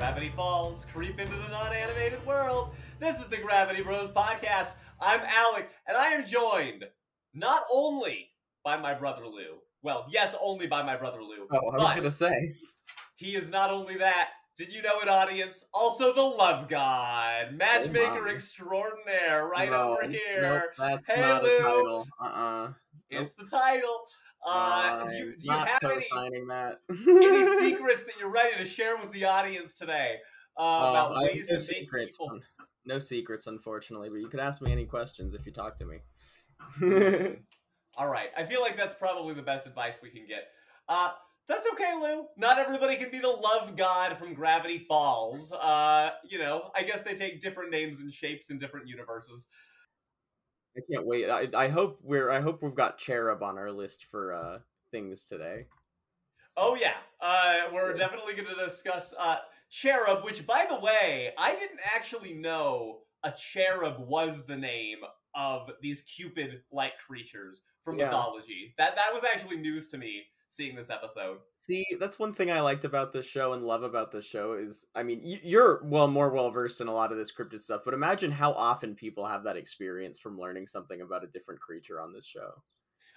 Gravity Falls, creep into the non animated world. This is the Gravity Bros podcast. I'm Alec, and I am joined not only by my brother Lou. Well, yes, only by my brother Lou. Oh, I was gonna say. He is not only that, did you know it, audience? Also the love god, matchmaker my. extraordinaire, right No, over nope, here. that's Hey, not Lou. a title. Uh-uh. It's the title. Uh, do you, do you have any, any secrets that you're ready to share with the audience today uh, Uh, about I ways no to make secrets. people? No secrets, unfortunately. But you could ask me any questions if you talk to me. All right, I feel like that's probably the best advice we can get. Uh, that's okay, Lou. Not everybody can be the love god from Gravity Falls. Uh, you know, I guess they take different names and shapes in different universes. I can't wait. I, I hope we're. I hope we've got Cherub on our list for uh things today. Oh yeah, uh, we're definitely going to discuss uh, cherub. Which, by the way, I didn't actually know a cherub was the name of these Cupid-like creatures from Yeah. mythology. That that was actually news to me seeing this episode. See, that's one thing I liked about this show and love about this show is, I mean, you're well more well versed in a lot of this cryptid stuff, but imagine how often people have that experience from learning something about a different creature on this show.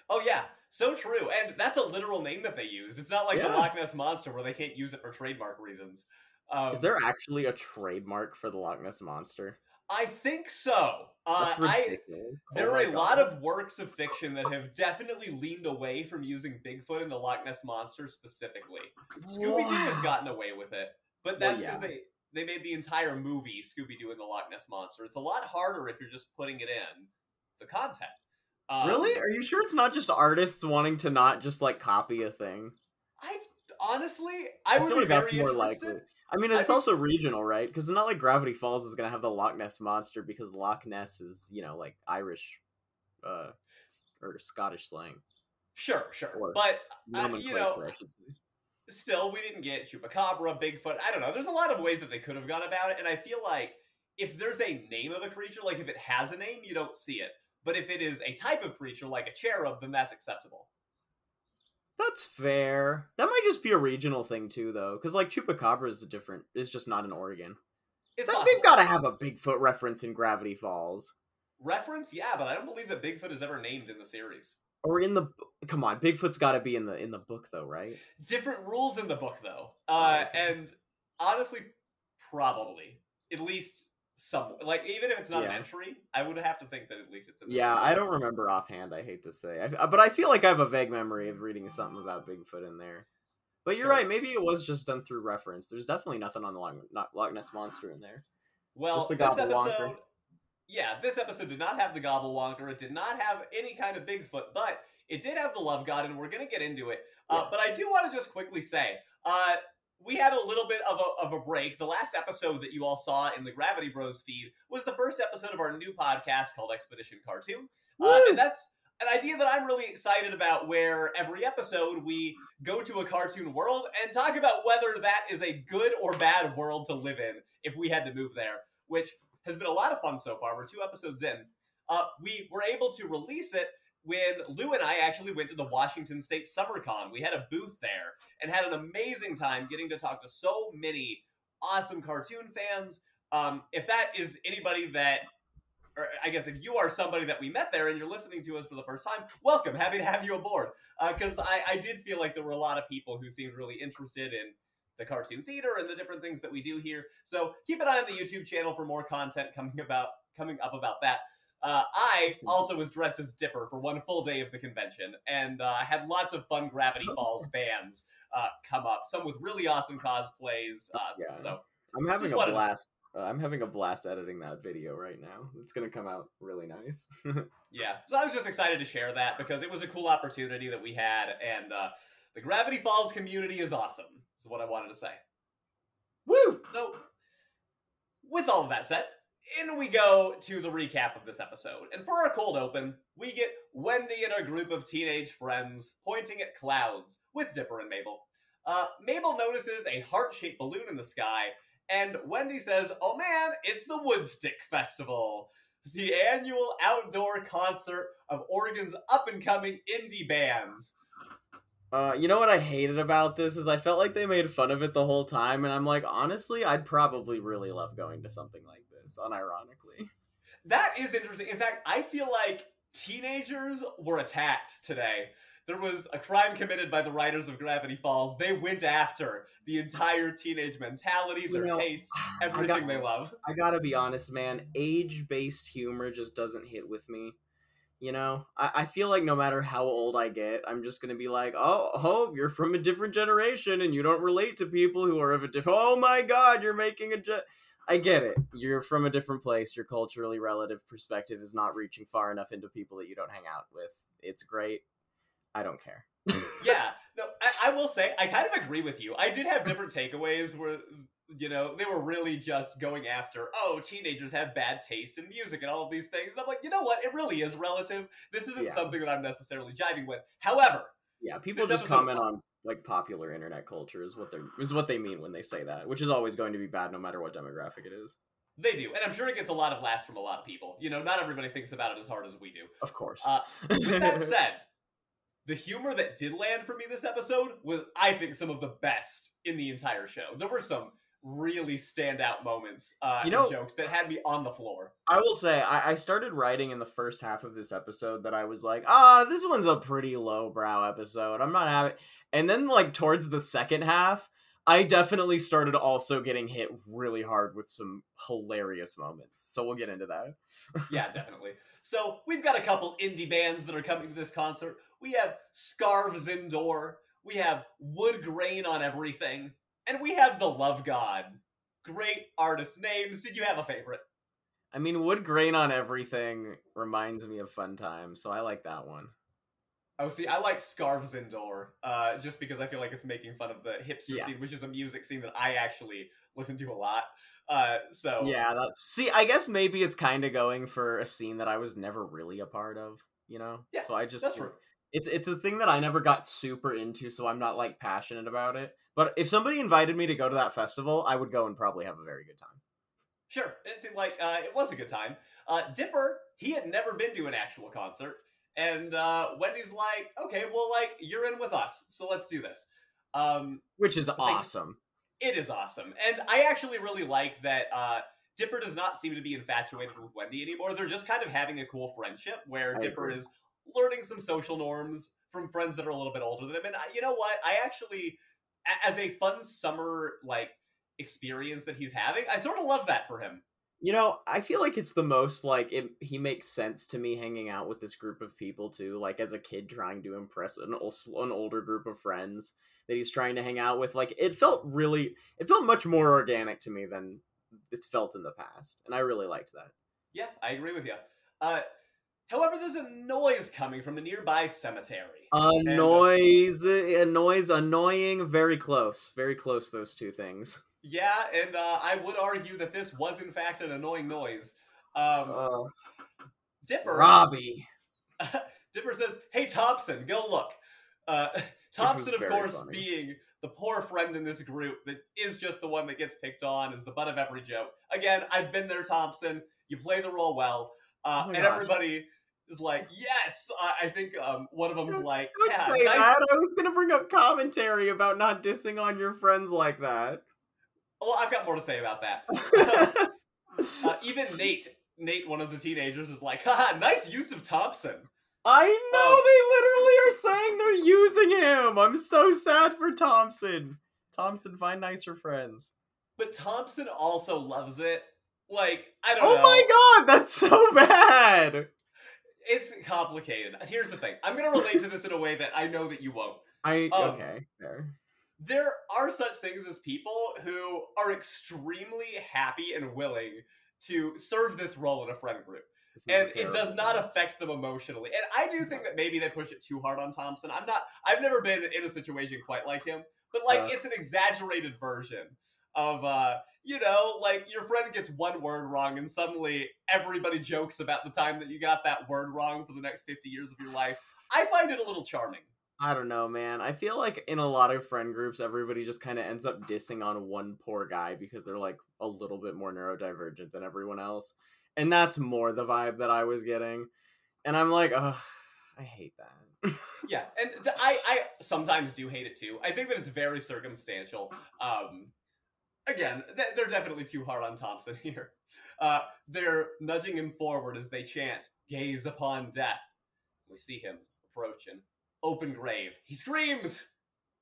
Oh yeah, so true. And that's a literal name that they used. It's not like the Loch Ness monster where they can't use it for trademark reasons. Um, Is there actually a trademark for the Loch Ness monster? I think so. Uh, I. Oh there are a God. lot of works of fiction that have definitely leaned away from using Bigfoot and the Loch Ness monster specifically. Scooby Doo has gotten away with it, but that's because yeah. they they made the entire movie Scooby Doo and the Loch Ness monster. It's a lot harder if you're just putting it in the content. Um, Really? Are you sure it's not just artists wanting to not just like copy a thing? I honestly, I, would be like that's very more interested. likely. I mean, I it's think- also regional, right? Because it's not like Gravity Falls is gonna have the Loch Ness monster because Loch Ness is, you know, like Irish, uh, or Scottish slang Sure, sure, Or but Uh, you know, I should say. still, we didn't get Chupacabra, Bigfoot. I don't know. There's a lot of ways that they could have gone about it, and I feel like if there's a name of a creature, like if it has a name, you don't see it. But if it is a type of creature, like a cherub, then that's acceptable. That's fair. That might just be a regional thing too, though, because like Chupacabra is a different, is just not in Oregon. It's. They've got to have a Bigfoot reference in Gravity Falls, reference, yeah, but I don't believe that Bigfoot is ever named in the series. or in the. Come on, Bigfoot's got to be in the in the book though, right? Different rules in the book, though, Oh, uh, okay. and honestly, probably at least some. Like even if it's not an entry, I would have to think that at least it's in. the Yeah. I don't remember offhand. I hate to say, I, but I feel like I have a vague memory of reading something about Bigfoot in there. But you're Sure. right. Maybe it was just done through reference. There's definitely nothing on the Loch, not Loch Ness monster in there. Well, Just the this episode, yeah, this episode did not have the Gobblewonker. It did not have any kind of Bigfoot, but it did have the Love God, and we're gonna get into it. Uh, Yeah. But I do want to just quickly say, uh, we had a little bit of a, of a break. The last episode that you all saw in the Gravity Bros feed was the first episode of our new podcast called Expedition Cartoon, uh, and that's an idea that I'm really excited about. Where every episode we go to a cartoon world and talk about whether that is a good or bad world to live in if we had to move there, which has been a lot of fun so far. We're two episodes in. Uh, we were able to release it when Lou and I actually went to the Washington State SummerCon. We had a booth there and had an amazing time getting to talk to so many awesome cartoon fans. Um, if that is anybody that, or I guess if you are somebody that we met there and you're listening to us for the first time, welcome. Happy to have you aboard. Because I, I did feel like there were a lot of people who seemed really interested in the cartoon theater and the different things that we do here. So keep an eye on the YouTube channel for more content coming about coming up about that. Uh, I also was dressed as Dipper for one full day of the convention, and uh, had lots of fun Gravity Falls fans uh, come up. Some with really awesome cosplays. Uh, Yeah. So I'm having a wanted to- blast. Uh, I'm having a blast editing that video right now. It's gonna come out really nice. yeah, so I was just excited to share that because it was a cool opportunity that we had, and uh, the Gravity Falls community is awesome. Is what I wanted to say. Woo! So, with all of that said, in we go to the recap of this episode. And for our cold open, we get Wendy and her group of teenage friends pointing at clouds with Dipper and Mabel. Uh, Mabel notices a heart shaped balloon in the sky, and Wendy says, Oh man, it's the Woodstick Festival, the annual outdoor concert of Oregon's up and coming indie bands. Uh, you know what I hated about this is I felt like they made fun of it the whole time, and I'm like, honestly, I'd probably really love going to something like this, unironically. That is interesting. In fact, I feel like teenagers were attacked today. There was a crime committed by the writers of Gravity Falls. They went after the entire teenage mentality, their You know, tastes, everything got- they love. I gotta be honest, man. Age based humor just doesn't hit with me. You know, I, I feel like no matter how old I get, I'm just gonna be like, oh, oh, you're from a different generation and you don't relate to people who are of a different. Oh my god, you're making a. Ge- I get it. You're from a different place. Your culturally relative perspective is not reaching far enough into people that you don't hang out with. It's great. I don't care. yeah, no, I, I will say I kind of agree with you. I did have different takeaways where you know they were really just going after oh teenagers have bad taste in music and all of these things. And I'm like, you know what? It really is relative. This isn't Yeah. something that I'm necessarily jiving with. However, Yeah, people just episode- comment on like popular internet culture is what they're is what they mean when they say that, which is always going to be bad no matter what demographic it is. they do, and I'm sure it gets a lot of laughs from a lot of people. You know, not everybody thinks about it as hard as we do. Of course. Uh, With that said, the humor that did land for me this episode was, I think, some of the best in the entire show. There were some really standout moments, uh, You know- jokes that had me on the floor. I will say I, I started writing in the first half of this episode that I was like, ah, this one's a pretty lowbrow episode. I'm not having and then like towards the second half, I definitely started also getting hit really hard with some hilarious moments. So we'll get into that. Yeah, definitely. So we've got a couple indie bands that are coming to this concert. We have Scarves Indoor. We have Wood Grain on everything, and we have the Love God. Great artist names. Did you have a favorite? I mean, wood grain on everything reminds me of fun time, so I like that one. Oh, see, I like Scarves Indoor, uh, just because I feel like it's making fun of the hipster Yeah. scene, which is a music scene that I actually listen to a lot. Uh, so Yeah, that's see. I guess maybe it's kind of going for a scene that I was never really a part of. You know. Yeah, So I just that's true. it's it's a thing that I never got super into, so I'm not like passionate about it. But if somebody invited me to go to that festival, I would go and probably have a very good time. Sure, it seemed like uh, it was a good time. Uh, Dipper, he had never been to an actual concert, and uh, Wendy's like, "Okay, well, like you're in with us, so let's do this." Um, Which is awesome. it is awesome, and I actually really like that. Uh, Dipper does not seem to be infatuated with Wendy anymore. They're just kind of having a cool friendship where I Dipper agree. is learning some social norms from friends that are a little bit older than him. And I, you know what? I actually, as a fun summer like experience that he's having, I sort of love that for him. You know, I feel like it's the most like it, he makes sense to me hanging out with this group of people too. Like as a kid trying to impress an an older group of friends that he's trying to hang out with. Like it felt really, it felt much more organic to me than it's felt in the past, and I really liked that. Yeah, I agree with you. Uh, however, there's a noise coming from a nearby cemetery. A And, uh, noise, a noise, annoying, very close, very close. Those two things. Yeah, and uh, I would argue that this was in fact an annoying noise. Um, Uh, Dipper, Robbie. Dipper says, "Hey Thompson, go look." Uh, Thompson, of course, funny. being the poor friend in this group that is just the one that gets picked on, is the butt of every joke. Again, I've been there, Thompson. You play the role well, uh, Oh and gosh. everybody is like, "Yes." I I think um, one of them's like, Don't "Yeah, say nice that. I was gonna bring up commentary about not dissing on your friends like that. Well, I've got more to say about that. Uh, even Nate, Nate, one of the teenagers, is like, haha, nice use of Thompson. I know they literally are saying they're using him. I'm so sad for Thompson. Thompson, find nicer friends. But Thompson also loves it. Like, I don't Oh know. my god, that's so bad. It's complicated. Here's the thing. I'm going to relate to this in a way that I know that you won't. I Um, okay, fair. There are such things as people who are extremely happy and willing to serve this role in a friend group. This is a and it does not affect them emotionally. And I do think that maybe they push it too hard on Thompson. I'm not. I've never been in a situation quite like him, but like Uh. it's an exaggerated version of uh, you know, like your friend gets one word wrong, and suddenly everybody jokes about the time that you got that word wrong for the next fifty years of your life. I find it a little charming. I don't know, man. I feel like in a lot of friend groups, everybody just kind of ends up dissing on one poor guy because they're like a little bit more neurodivergent than everyone else. And that's more the vibe that I was getting. And I'm like, ugh, I hate that. yeah, and I I sometimes do hate it too. I think that it's very circumstantial. Um, again, they're definitely too hard on Thompson here. Uh, they're nudging him forward as they chant, "Gaze upon death." We see him approach an open grave. He screams,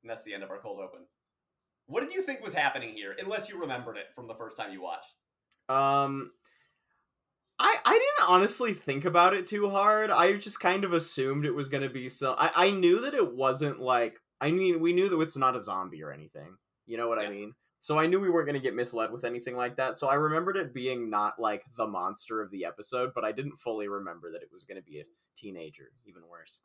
and that's the end of our cold open. What did you think was happening here? Unless you remembered it from the first time you watched. Um, I I didn't honestly think about it too hard. I just kind of assumed it was gonna be so. I I knew that it wasn't like. I mean, we knew that it's not a zombie or anything. You know what yeah. I mean? So I knew we weren't going to get misled with anything like that. So I remembered it being not like the monster of the episode, but I didn't fully remember that it was going to be a teenager. Even worse.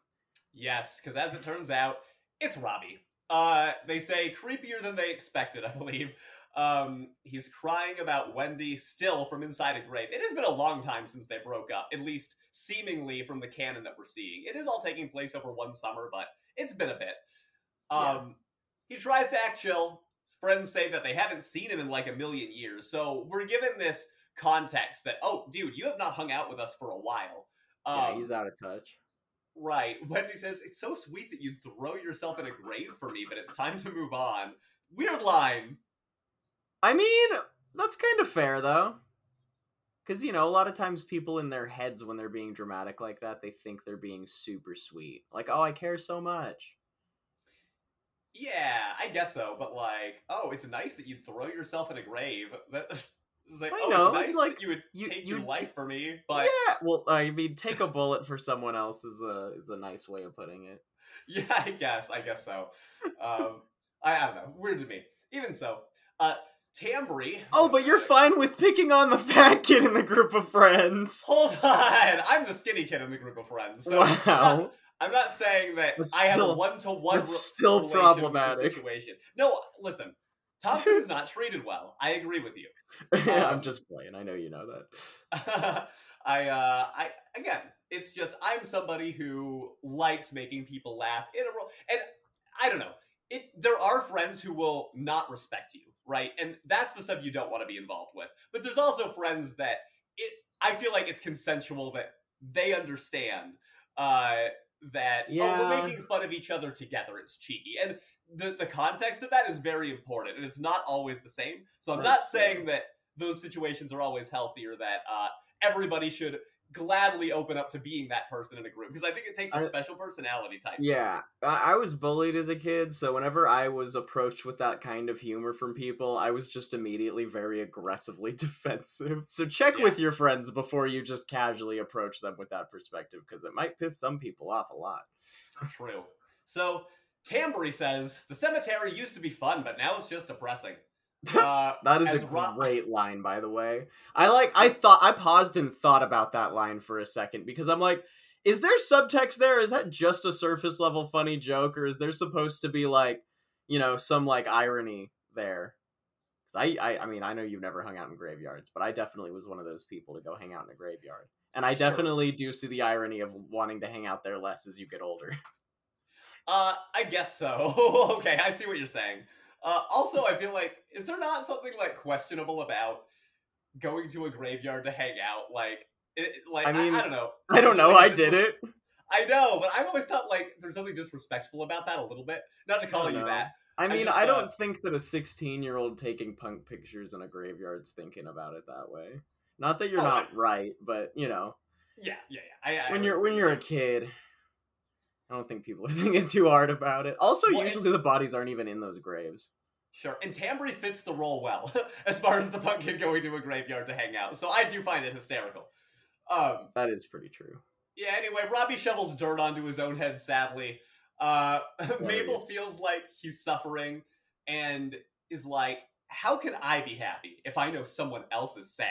Yes, because as it turns out, it's Robbie. Uh, they say creepier than they expected, I believe. Um, he's crying about Wendy still from inside a grave. It has been a long time since they broke up, at least seemingly from the canon that we're seeing. It is all taking place over one summer, but it's been a bit. Um, yeah. He tries to act chill. Friends say that they haven't seen him in like a million years. So we're given this context that, oh, dude, you have not hung out with us for a while. Um, yeah, he's out of touch. Right. Wendy says, It's so sweet that you'd throw yourself in a grave for me, but it's time to move on. Weird line. I mean, that's kind of fair though. Because, you know, a lot of times people in their heads, when they're being dramatic like that, they think they're being super sweet. Like, oh, I care so much. Yeah, I guess so. But, like, oh, it's nice that you'd throw yourself in a grave. It's like, I oh, know, it's nice it's like you would you, take you your t- life for me, but yeah, well, I mean, take a bullet for someone else is a is a nice way of putting it. yeah, I guess, I guess so. Um, I, I don't know, weird to me. Even so, uh, Tambry. Oh, but you're fine with picking on the fat kid in the group of friends. Hold on, I'm the skinny kid in the group of friends. So wow. Not, I'm not saying that That's I have a one to one. still problematic. Situation. No, listen. Thompson is not treated well. I agree with you. I'm Um, just playing. I know you know that. I uh I again, it's just I'm somebody who likes making people laugh in a role and I don't know. It there are friends who will not respect you, right? And that's the stuff you don't want to be involved with. But there's also friends that it I feel like it's consensual that they understand uh that oh we're making fun of each other together. It's cheeky. And the, the context of that is very important and it's not always the same. So I'm not That's saying fair. that those situations are always healthy or that uh, everybody should gladly open up to being that person in a group because I think it takes a I- special personality type. Yeah, I, I was bullied as a kid, so whenever I was approached with that kind of humor from people, I was just immediately very aggressively defensive. So check Yeah. with your friends before you just casually approach them with that perspective, because it might piss some people off a lot. True. So Tambry says the cemetery used to be fun, but now it's just depressing. Uh, That is a great line, by the way. I like. I thought I paused and thought about that line for a second because I'm like, is there subtext there? Is that just a surface level funny joke, or is there supposed to be like, you know, some like irony there? I, I, I mean, I know you've never hung out in graveyards, but I definitely was one of those people to go hang out in a graveyard, and I Sure. definitely do see the irony of wanting to hang out there less as you get older. Uh, I guess so. okay, I see what you're saying. Uh, also, I feel like is there not something like questionable about going to a graveyard to hang out? Like, it, like I I, mean, I don't know. I don't know. I did it. I know, but I've always thought like there's something disrespectful about that a little bit. Not to call you know. that. I I mean, just, I uh, don't think that a 16 year old taking punk pictures in a graveyard's thinking about it that way. Not that you're Oh, not right, but you know, Yeah, yeah, yeah. I, I when you're when you're a kid, I don't think people are thinking too hard about it. Also, Well, usually the bodies aren't even in those graves. Sure, and Tambry fits the role well as far as the punk kid going to a graveyard to hang out. So I do find it hysterical. Um, That is pretty true. Yeah, anyway, Robbie shovels dirt onto his own head, sadly. Uh, Mabel feels like he's suffering and is like, How can I be happy if I know someone else is sad?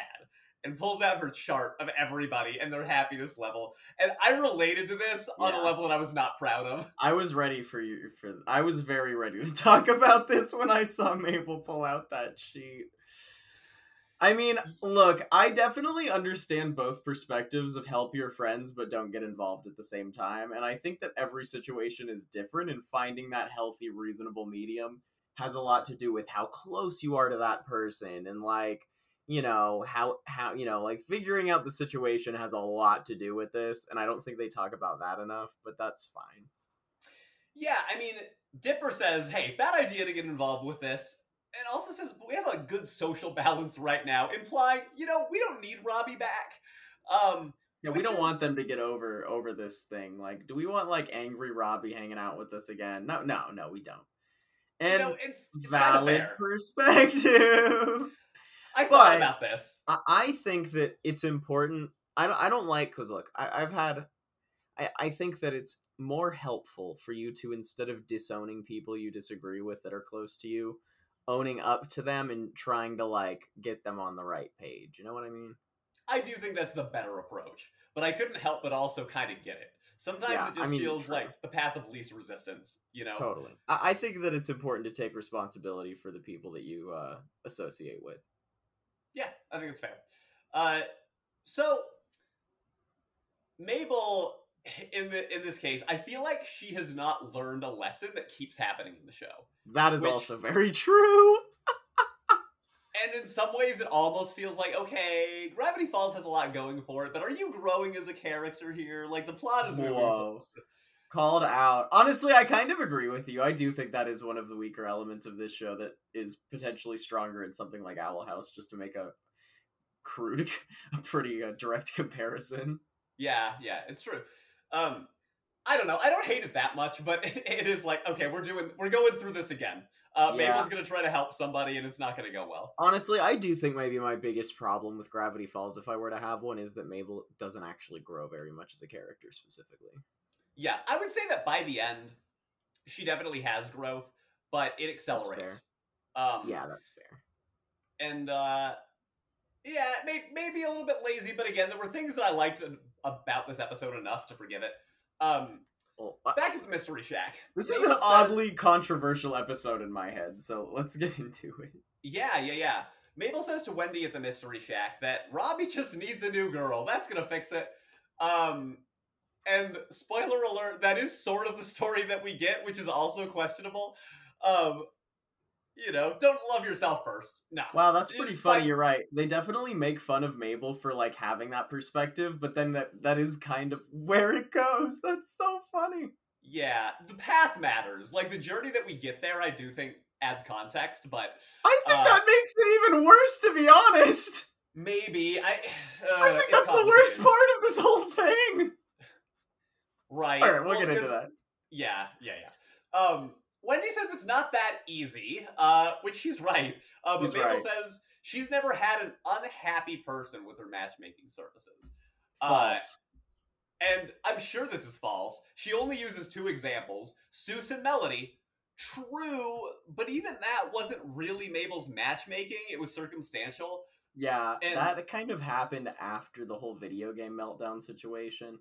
And pulls out her chart of everybody and their happiness level. And I related to this on a level that I was not proud of. I was ready for you for I was very ready to talk about this when I saw Mabel pull out that sheet. I mean, look, I definitely understand both perspectives of help your friends but don't get involved at the same time, and I think that every situation is different and finding that healthy reasonable medium has a lot to do with how close you are to that person and like you know how how you know like figuring out the situation has a lot to do with this and i don't think they talk about that enough but that's fine. Yeah, I mean, Dipper says, "Hey, bad idea to get involved with this." And also says we have a good social balance right now, implying, you know, we don't need Robbie back. Um, yeah we don't want them to get over over this thing. Like do we want like angry robbie hanging out with us again? No no no we don't. You and know, it's, it's valid perspective I thought but- about this. I, I think that it's important. I don't. I don't like because look, I, I've had. I, I think that it's more helpful for you to instead of disowning people you disagree with that are close to you, owning up to them and trying to like get them on the right page. You know what I mean? I do think that's the better approach, but I couldn't help but also kind of get it. Sometimes Yeah, it just I mean, feels true. like the path of least resistance, you know? Totally. I, I think that it's important to take responsibility for the people that you uh, associate with. Yeah, I think it's fair. Uh, so Mabel, in the in this case, I feel like she has not learned a lesson that keeps happening in the show, That is Which- also very true. and in some ways, it almost feels like okay, Gravity Falls has a lot going for it, but are you growing as a character here? Like the plot is moving. Whoa. Called out. Honestly, I kind of agree with you. I do think that is one of the weaker elements of this show that is potentially stronger in something like Owl House, just to make a crude, a pretty uh, direct comparison. Yeah, yeah, it's true. Um, I don't know. I don't hate it that much, but it is like okay, we're doing, we're going through this again. Uh, Yeah. Mabel's gonna try to help somebody, and it's not gonna go well. Honestly, I do think maybe my biggest problem with Gravity Falls, if I were to have one, is that Mabel doesn't actually grow very much as a character specifically. Yeah, I would say that by the end, she definitely has growth, but it accelerates. Um, Yeah, that's fair. and uh, yeah, may- maybe a little bit lazy, but again, there were things that I liked about this episode enough to forgive it. Um, Well, uh, back at the Mystery Shack. this is an says- oddly controversial episode in my head, so let's get into it. Yeah, yeah, yeah. Mabel says to Wendy at the Mystery Shack that Robbie just needs a new girl. That's gonna fix it. Um, and spoiler alert, that is sort of the story that we get, which is also questionable. Um, you know, don't love yourself first. No. Wow, that's pretty just funny. You're right. They definitely make fun of Mabel for like having that perspective, but then that that is kind of where it goes. That's so funny. Yeah, the path matters. Like the journey that we get there, I do think adds context, but I think Uh, that makes it even worse, to be honest. maybe I. Uh, I think that's the worst part of this whole thing. Right. All right, we'll well, get into that. Yeah, yeah, yeah. Um, Wendy says it's not that easy, uh, which she's right. Uh, but Mabel right. says she's never had an unhappy person with her matchmaking services. Uh, False. and I'm sure this is false. She only uses two examples Soos and Melody. True, but even that wasn't really Mabel's matchmaking, it was circumstantial. yeah, and- that kind of happened after the whole video game meltdown situation.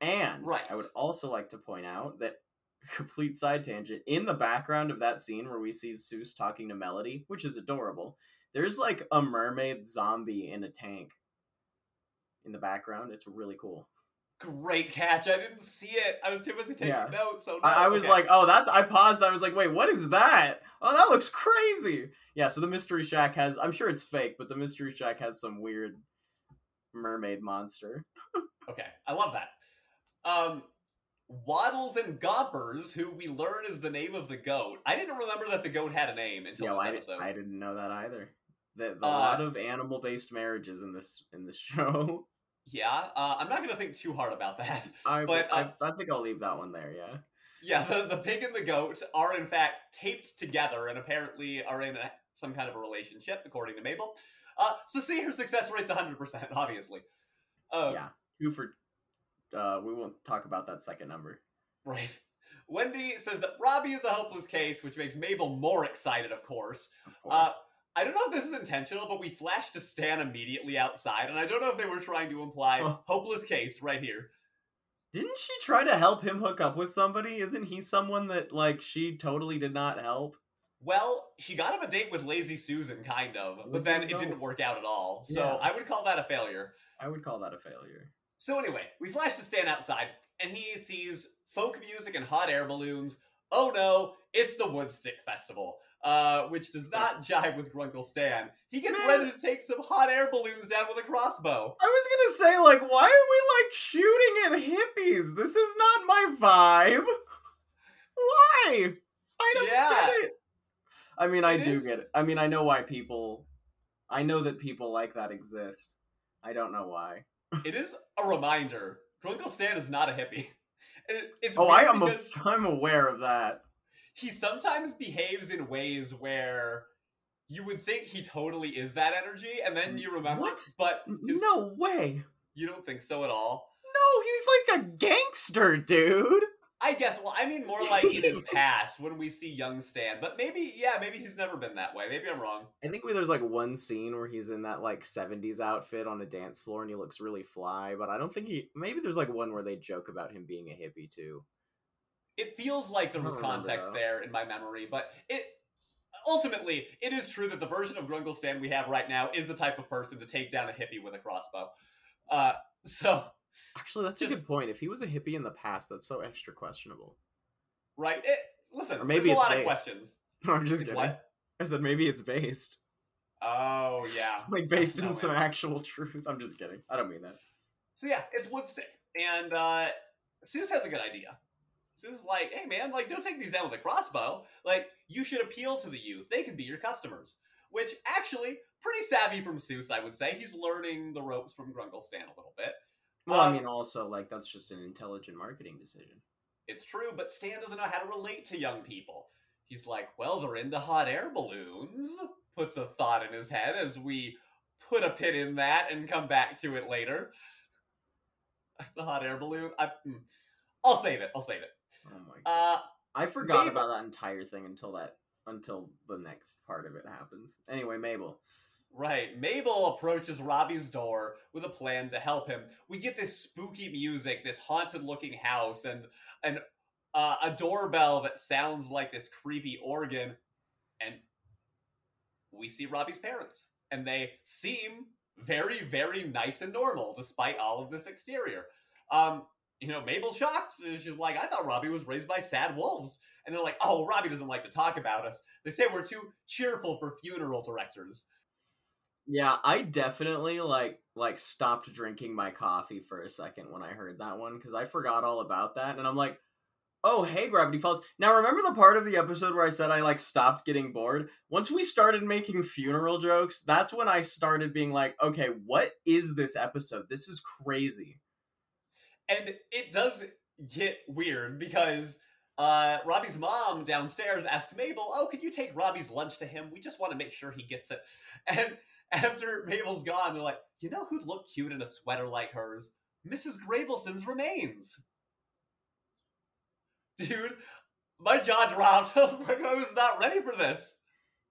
And Right. I would also like to point out that complete side tangent in the background of that scene where we see Soos talking to Melody, which is adorable. There's like a mermaid zombie in a tank in the background. It's really cool. Great catch. I didn't see it. I was too busy taking Yeah. notes. So I, I was okay. like, oh, that's. I paused. I was like, wait, what is that? Oh, that looks crazy. Yeah. So the Mystery Shack has. I'm sure it's fake, but the Mystery Shack has some weird mermaid monster. Okay, I love that. Um, Waddles and Gompers, who we learn is the name of the goat. I didn't remember that the goat had a name until Yeah, this I, episode. I didn't know that either. The, the Uh, lot of animal based marriages in this in this show. Yeah, uh, I'm not gonna think too hard about that. I, But, I, uh, I think I'll leave that one there. Yeah. Yeah, the, the pig and the goat are in fact taped together and apparently are in a, some kind of a relationship, according to Mabel. Uh, so see, her success rate's 100%, obviously. Um, yeah. Two for. Uh, we won't talk about that second number. Right. Wendy says that Robbie is a hopeless case, which makes Mabel more excited, of course. Of course. Uh, I don't know if this is intentional, but we flashed to Stan immediately outside, and I don't know if they were trying to imply Oh. hopeless case right here. Didn't she try to help him hook up with somebody? Isn't he someone that like she totally did not help? Well, she got him a date with Lazy Susan, kind of, but then it didn't work out at all. So Yeah. I would call that a failure. I would call that a failure. So anyway, we flash to Stan outside, and he sees folk music and hot air balloons, oh no, it's the Woodstick Festival, uh, which does not jive with Grunkle Stan. He gets Man. ready to take some hot air balloons down with a crossbow. I was gonna say, like, why are we like shooting at hippies? This is not my vibe. Why? I don't Yeah. get it. I mean, I It do is- get it. I mean, I know why people. I know that people like that exist. I don't know why. It is a reminder Grunkle Stan is not a hippie. It's Oh, I am. A, I'm aware of that. he sometimes behaves in ways where you would think he totally is that energy, and then you remember, What? but his- No way. you don't think so at all. No, he's like a gangster, dude. I guess. Well, I mean more like in his past when we see young Stan, but maybe, yeah, maybe he's never been that way. Maybe I'm wrong. I think there's like one scene where he's in that like 70s outfit on a dance floor and he looks really fly, but I don't think he. Maybe there's like one where they joke about him being a hippie too. It feels like there was remember, context there in my memory, but it ultimately it is true that the version of Grunkle Stan we have right now is the type of person to take down a hippie with a crossbow. Uh, so Actually, that's a good point. If he was a hippie in the past, that's so extra questionable. right, it, listen, Or maybe there's a it's lot of based. No, I'm just It's kidding. what? I said maybe it's based. Oh yeah. like based No in some actual truth. I'm just kidding. I don't mean that. So yeah, it's Woodstick, and uh, Soos has a good idea. Soos is like, "Hey man, like don't take these down with a crossbow. Like you should appeal to the youth. They can be your customers." Which actually pretty savvy from Soos, I would say. He's learning the ropes from Grunkle Stan a little bit. Well, I Um, mean, also like that's just an intelligent marketing decision. It's true, but Stan doesn't know how to relate to young people. He's like, well, they're into hot air balloons. Puts a thought in his head as we put a pin in that and come back to it later. the hot air balloon. I, mm. I'll save it. I'll save it. Oh my god. Uh, I forgot Mabel- about that entire thing until that until the next part of it happens. Anyway, Mabel. Right. Mabel approaches Robbie's door with a plan to help him. We get this spooky music, this haunted-looking house, and and uh, a doorbell that sounds like this creepy organ, and we see Robbie's parents, and they seem very, very nice and normal despite all of this exterior. Um, you know, Mabel's shocked. She's like, "I thought Robbie was raised by sad wolves," and they're like, "Oh, Robbie doesn't like to talk about us. They say we're too cheerful for funeral directors." Yeah, I definitely like like stopped drinking my coffee for a second when I heard that one because I forgot all about that, and I'm like, oh hey, Gravity Falls. Now remember the part of the episode where I said I like stopped getting bored? Once we started making funeral jokes, that's when I started being like, okay, what is this episode? This is crazy. And it does get weird because uh, Robbie's mom downstairs asked Mabel, "Oh, could you take Robbie's lunch to him? We just want to make sure he gets it." And after Mabel's gone, they're like, "You know who'd look cute in a sweater like hers? Mrs. Grabelson's remains." Dude, my jaw dropped. I was like, I was not ready for this.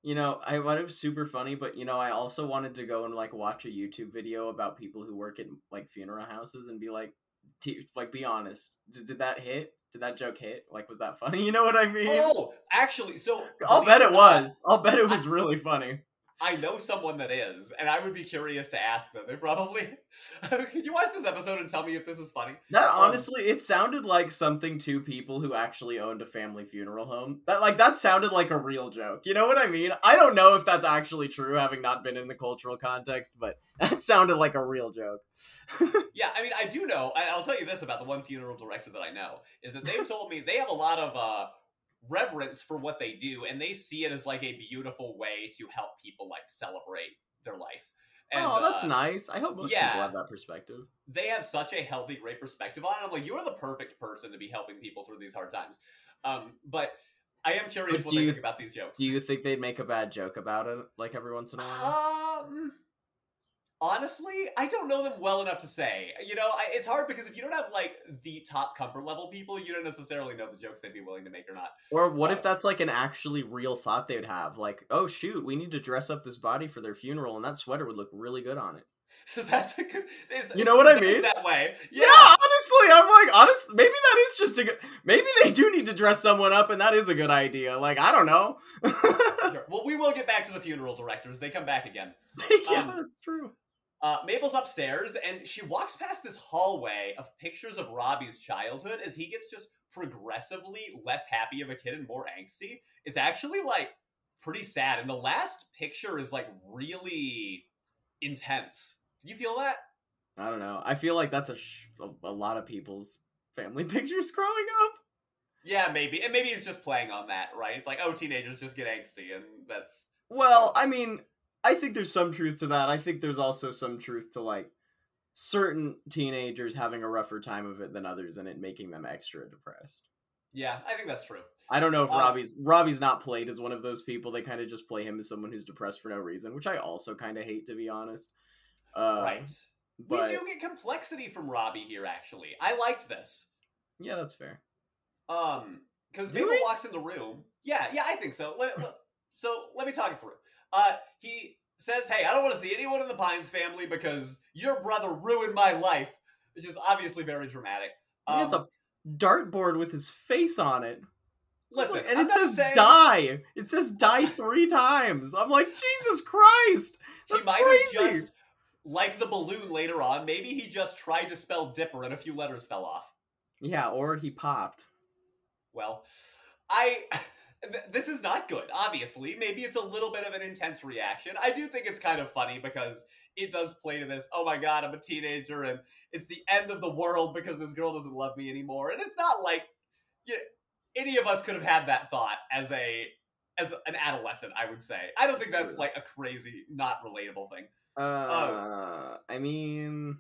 You know, I thought it was super funny, but you know, I also wanted to go and like watch a YouTube video about people who work at like funeral houses and be like, t- like, be honest. Did, did that hit? Did that joke hit? Like, was that funny? You know what I mean? Oh, actually, so I'll bet it was. I'll bet it was really funny. I know someone that is, and I would be curious to ask them. They probably. Can you watch this episode and tell me if this is funny? That Um, honestly, it sounded like something to people who actually owned a family funeral home. That like that sounded like a real joke. You know what I mean? I don't know if that's actually true, having not been in the cultural context, but that sounded like a real joke. Yeah, I mean, I do know. and I'll tell you this about the one funeral director that I know is that they've told me they have a lot of uh, reverence for what they do, and they see it as like a beautiful way to help people like celebrate their life. And, oh, that's uh, nice. I hope most yeah. people have that perspective. they have such a healthy, great perspective on it. I'm like, you are the perfect person to be helping people through these hard times. Um, but I am curious But what do they you think about these jokes. Do you think they'd make a bad joke about it, like every once in a while? Um, honestly, I don't know them well enough to say. You know, I, it's hard because if you don't have like the top comfort level people, you don't necessarily know the jokes they'd be willing to make or not. Or what uh, if that's like an actually real thought they'd have? Like, oh shoot, we need to dress up this body for their funeral, and that sweater would look really good on it. So that's a good. It's, You know what I mean? That way, Yeah, honestly, I'm like, honest. Maybe that is just a good. Maybe they do need to dress someone up, and that is a good idea. Like, I don't know. Sure. Well, we will get back to the funeral directors. They come back again. yeah, Um, that's true. Uh, Mabel's upstairs and she walks past this hallway of pictures of Robbie's childhood as he gets just progressively less happy of a kid and more angsty. It's actually like pretty sad. And the last picture is like really intense. Do you feel that? I don't know. I feel like that's a sh- a, lot of people's family pictures growing up. Yeah, maybe. And maybe it's just playing on that, right? It's like, oh, teenagers just get angsty, and that's. Well, I mean, I think there's some truth to that. I think there's also some truth to like certain teenagers having a rougher time of it than others and it making them extra depressed. Yeah, I think that's true. I don't know if Um, Robbie's Robbie's not played as one of those people. They kind of just play him as someone who's depressed for no reason, which I also kind of hate to be honest. Uh, right. But we do get complexity from Robbie here, actually. I liked this. yeah, that's fair. Um, because Mabel walks in the room. Yeah, yeah, I think so. Let- so let me talk it through. Uh, he says, "Hey, I don't want to see anyone in the Pines family because your brother ruined my life," which is obviously very dramatic. he has Um, a dartboard with his face on it. listen, and I'm it says saying- die. It says die three times. I'm like, Jesus Christ, that's he might crazy. have just, like the balloon later on, maybe he just tried to spell Dipper and a few letters fell off. Yeah, or he popped. Well, I. th- This is not good, obviously. Maybe it's a little bit of an intense reaction. I do think it's kind of funny because it does play to this, oh my god, I'm a teenager and it's the end of the world because this girl doesn't love me anymore. And it's not like you any of us could have had that thought as a as an adolescent, I would say. I don't think that's like a crazy, not relatable thing. Uh, I mean,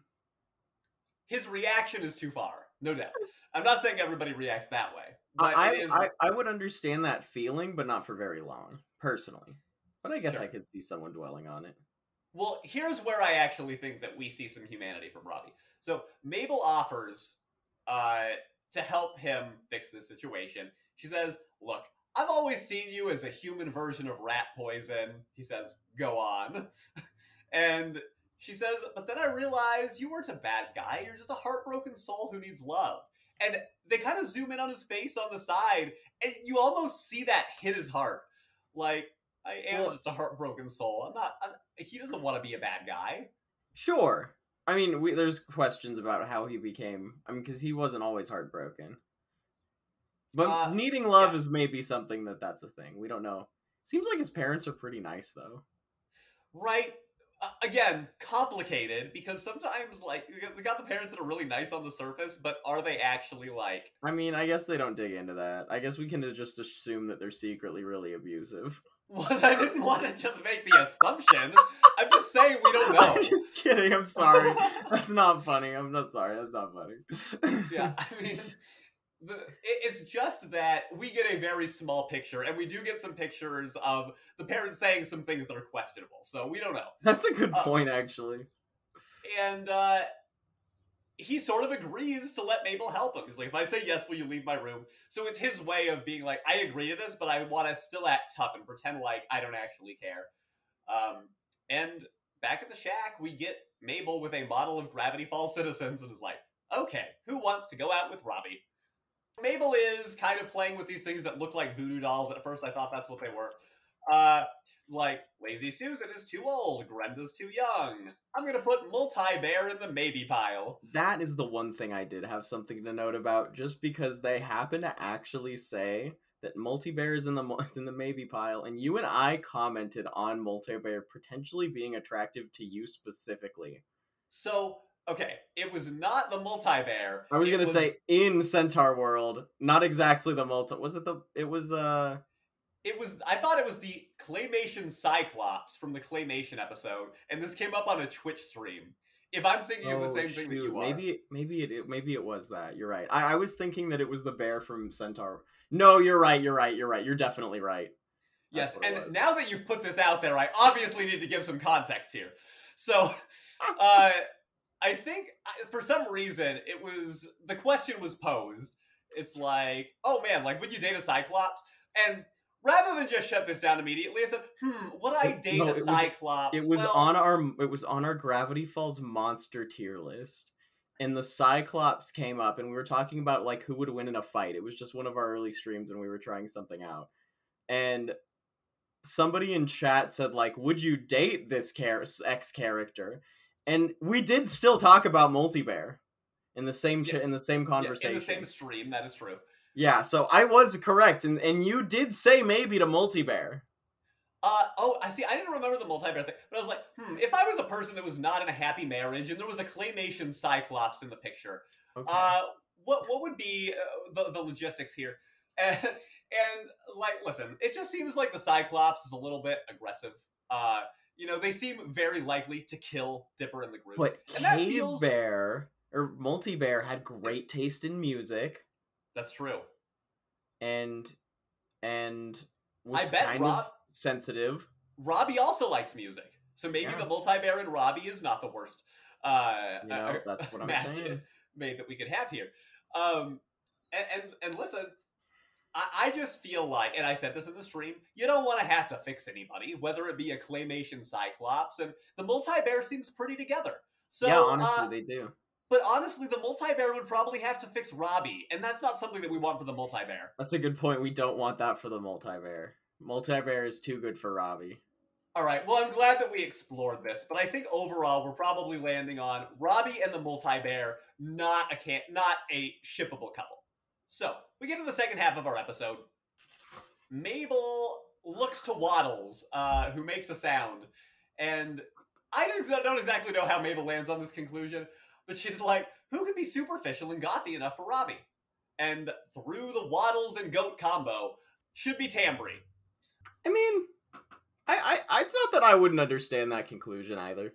His reaction is too far, no doubt. I'm not saying everybody reacts that way, I, is I I would understand that feeling, but not for very long, personally. But I guess Sure. I could see someone dwelling on it. Well, here's where I actually think that we see some humanity from Robbie. So Mabel offers uh, to help him fix this situation. She says, "Look, I've always seen you as a human version of rat poison." He says, "Go on," and she says, "But then I realize you weren't a bad guy. You're just a heartbroken soul who needs love." And they kind of zoom in on his face on the side, and you almost see that hit his heart. Like, I am Well- just a heartbroken soul. I'm not. I'm, he doesn't want to be a bad guy. Sure. I mean, we, there's questions about how he became. I mean, because he wasn't always heartbroken. But Uh, needing love yeah. is maybe something that that's a thing. We don't know. Seems like his parents are pretty nice, though. Right? Uh, again, complicated because sometimes, like, got- got the parents that are really nice on the surface, but are they actually like? I mean, I guess they don't dig into that. I guess we can just assume that they're secretly really abusive. What? I didn't want to just make the assumption. I'm just saying we don't know. I'm just kidding. I'm sorry. That's not funny. I'm not sorry. That's not funny. yeah, I mean, the, it, it's just that we get a very small picture, and we do get some pictures of the parents saying some things that are questionable. So we don't know. That's a good Uh, point, actually. and uh, he sort of agrees to let Mabel help him. He's like, if I say yes, will you leave my room? So it's his way of being like, I agree to this, but I want to still act tough and pretend like I don't actually care. Um, and back at the shack, we get Mabel with a model of Gravity Falls citizens and is like, okay, who wants to go out with Robbie? Mabel is kind of playing with these things that look like voodoo dolls. At first, I thought that's what they were. Uh, like Lazy Susan is too old, Grenda's too young. I'm gonna put Multi Bear in the maybe pile. That is the one thing I did have something to note about, just because they happen to actually say that multi-bear is in the is in the maybe pile, and you and I commented on multi-bear potentially being attractive to you specifically. So, okay, it was not the Multi Bear. I was it gonna say in Centaur World, not exactly the multi. Was it the? It was uh. it was. I thought it was the claymation Cyclops from the claymation episode, and this came up on a Twitch stream. If I'm thinking of the oh, same thing that you are, Maybe maybe it- maybe it was that. You're right. I, I was thinking that it was the bear from Centaur. No, you're right. You're right. You're right. You're definitely right. Yes, That's what it and was. now that you've put this out there, I obviously need to give some context here. So, uh, I think for some reason it was the question was posed. It's like, oh man, like would you date a Cyclops? And rather than just shut this down immediately, I said, hmm, would I date no, a it was- Cyclops? It was Well, on our it was on our Gravity Falls monster tier list, and the Cyclops came up, and we were talking about like who would win in a fight. It was just one of our early streams when we were trying something out, and somebody in chat said like, "Would you date this char- X character?" And we did still talk about multi-bear in the same ch- Yes. in the same Yeah, conversation. in the same stream. That is true. Yeah, so I was correct, and and you did say maybe to multi-bear. Uh oh, I see. I didn't remember the multi-bear thing, but I was like, hmm. If I was a person that was not in a happy marriage and there was a claymation Cyclops in the picture, Okay. uh, what what would be uh, the the logistics here? And and like, listen, it just seems like the Cyclops is a little bit aggressive. Uh, you know, they seem very likely to kill Dipper and the group. but and that Cave feels- Bear or multi-bear had great taste in music That's true. and and was I bet Rob sensitive. Robbie also likes music, so maybe Yeah. the multi-bear and Robbie is not the worst. Uh, You know, uh, that's what I'm saying. made that we could have here. Um, and and, and listen, I, I just feel like, and I said this in the stream, you don't want to have to fix anybody, whether it be a claymation Cyclops, and the multi-bear seems pretty together. So, yeah, honestly, uh, they do. but honestly, the multi-bear would probably have to fix Robbie, and that's not something that we want for the multi-bear. That's a good point. We don't want that for the multi-bear. Multi-bear is too good for Robbie. All right. Well, I'm glad that we explored this, but I think overall we're probably landing on Robbie and the multi-bear, not a can, not a shippable couple. So we get to the second half of our episode. Mabel looks to Waddles, uh, who makes a sound, and I don't don't exactly know how Mabel lands on this conclusion, but she's like, "Who could be superficial and gothy enough for Robbie?" And through the Waddles and Goat combo, should be Tambry. I mean, I, I, it's not that I wouldn't understand that conclusion either.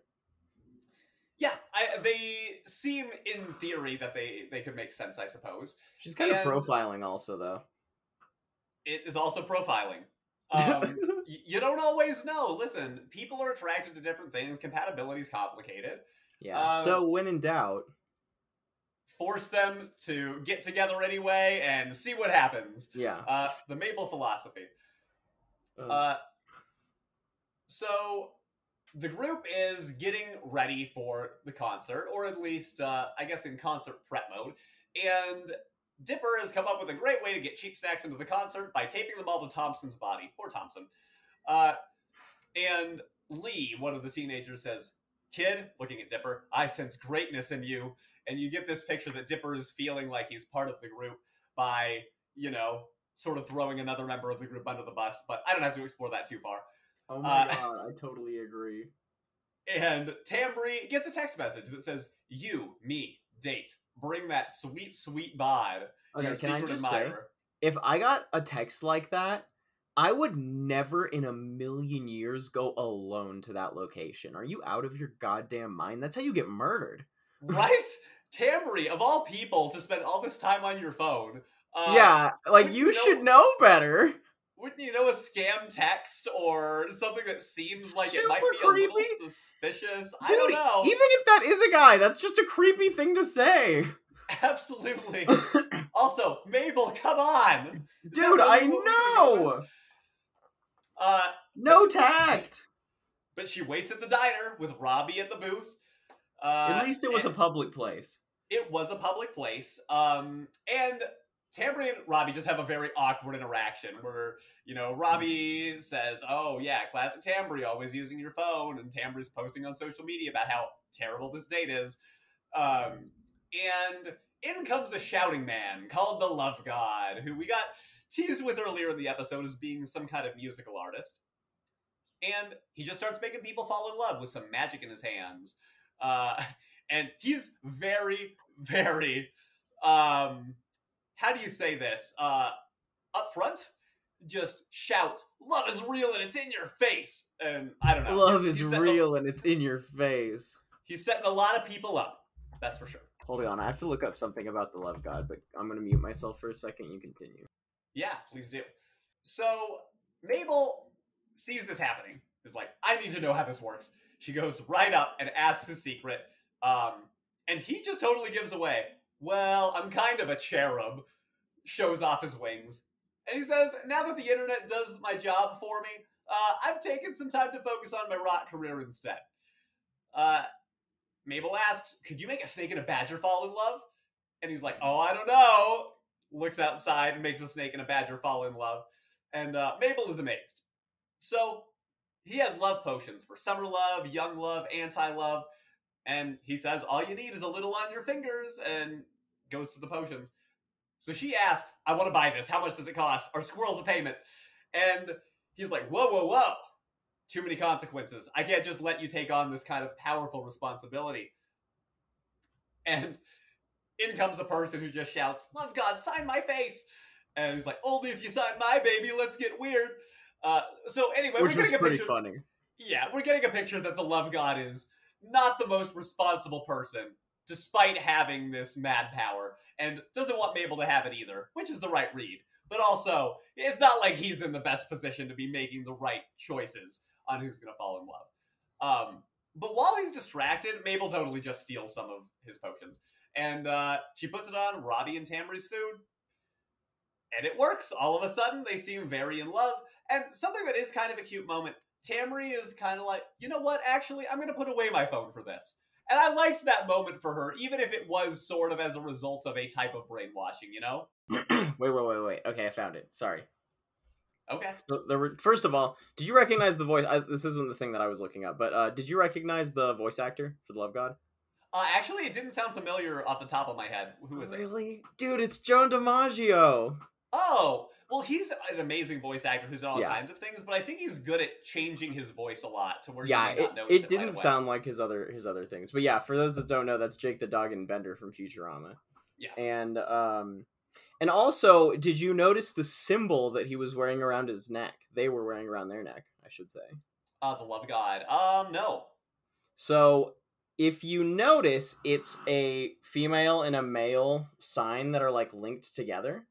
Yeah, I, they seem in theory that they they could make sense. I suppose She's kind of profiling, also though. it is also profiling. Um, you don't always know. Listen, people are attracted to different things. Compatibility is complicated. yeah. um, so when in doubt, Force them to get together anyway and see what happens. yeah. Uh, the Mabel philosophy. Uh, Uh, so the group is getting ready for the concert, or at least, uh, I guess, in concert prep mode. And Dipper has come up with a great way to get cheap snacks into the concert by taping them all to Thompson's body. Poor Thompson. Uh, and Lee, one of the teenagers, says, Kid, looking at Dipper, I sense greatness in you. And you get this picture that Dipper is feeling like he's part of the group by, you know, sort of throwing another member of the group under the bus. But I don't have to explore that too far. Oh my uh, god, I totally agree. And Tambry gets a text message that says, You, me, date. Bring that sweet, sweet vibe." Okay, your can I just say, if I got a text like that, I would never in a million years go alone to that location. Are you out of your goddamn mind? That's how you get murdered. Right? Tambry, of all people, to spend all this time on your phone. Uh, yeah, like you you should know- know better. Wouldn't you know a scam text or something that seems like it might Super be a little creepy. suspicious? I Dude, don't know. even if that is a guy, that's just a creepy thing to say. Absolutely. also, Mabel, come on. Dude, I what we're gonna know. Uh, No tact. but she waits at the diner with Robbie at the booth. Uh, At least it was a public place. it was a public place. Um, and Tambry and Robbie just have a very awkward interaction where, you know, Robbie says, Oh, yeah, classic Tambry, always using your phone. And Tambry's posting on social media about how terrible this date is. Um, and in comes a shouting man called the Love God, who we got teased with earlier in the episode as being some kind of musical artist. And he just starts making people fall in love with some magic in his hands. Uh, and he's very, very, um, how do you say this? Uh, up front, just shout, "Love is real and it's in your face." And I don't know, Love he's- is he's setting a- real and it's in your face. he's setting a lot of people up. That's for sure. Hold on, I have to look up something about the love god, but I'm gonna mute myself for a second. You continue. Yeah, please do. So Mabel sees this happening. Is like, I need to know how this works. She goes right up and asks his secret. Um, and he just totally gives away. Well, I'm kind of a cherub. Shows off his wings. And he says, now that the internet does my job for me, uh, I've taken some time to focus on my rock career instead. Uh, Mabel asks, could you make a snake and a badger fall in love? And he's like, oh, I don't know looks outside and makes a snake and a badger fall in love. And uh, Mabel is amazed. So he has love potions for summer love, young love, anti love. And he says, All you need is a little on your fingers, and goes to the potions. So she asked, I want to buy this. How much does it cost? Are squirrels a payment? And he's like, Whoa, whoa, whoa. Too many consequences. I can't just let you take on this kind of powerful responsibility. And in comes a person who just shouts, Love God, sign my face. And he's like, Only if you sign my baby, let's get weird. Uh, so anyway, Which we're getting a pretty picture. funny. Yeah, we're getting a picture that the love god is not the most responsible person, despite having this mad power, and doesn't want Mabel to have it either, which is the right read. But also, it's not like he's in the best position to be making the right choices on who's going to fall in love. Um, but while he's distracted, Mabel totally just steals some of his potions, and uh, she puts it on Robbie and Tambry's food, and it works. All of a sudden, they seem very in love. And something that is kind of a cute moment Tambry is kind of like, you know what? Actually, I'm going to put away my phone for this. And I liked that moment for her, even if it was sort of as a result of a type of brainwashing, you know? wait, wait, wait, wait. Okay, I found it. Sorry. Okay. So there were, first of all, did you recognize the voice? I, this isn't the thing that I was looking up, but uh, did you recognize the voice actor for the Love God? Uh, actually, it didn't sound familiar off the top of my head. Who Who is it? Really, dude? It's John DiMaggio. Oh, well, he's an amazing voice actor who's done all Yeah. kinds of things, but I think he's good at changing his voice a lot to where Yeah, it, not it it, didn't right sound like his other his other things, but yeah, for those that don't know, that's Jake the Dog and Bender from Futurama. Yeah. and um, and also, did you notice the symbol that he was wearing around his neck? They were wearing around their neck, I should say. Uh, the love god. Um, no. So if you notice, it's a female and a male sign that are like linked together.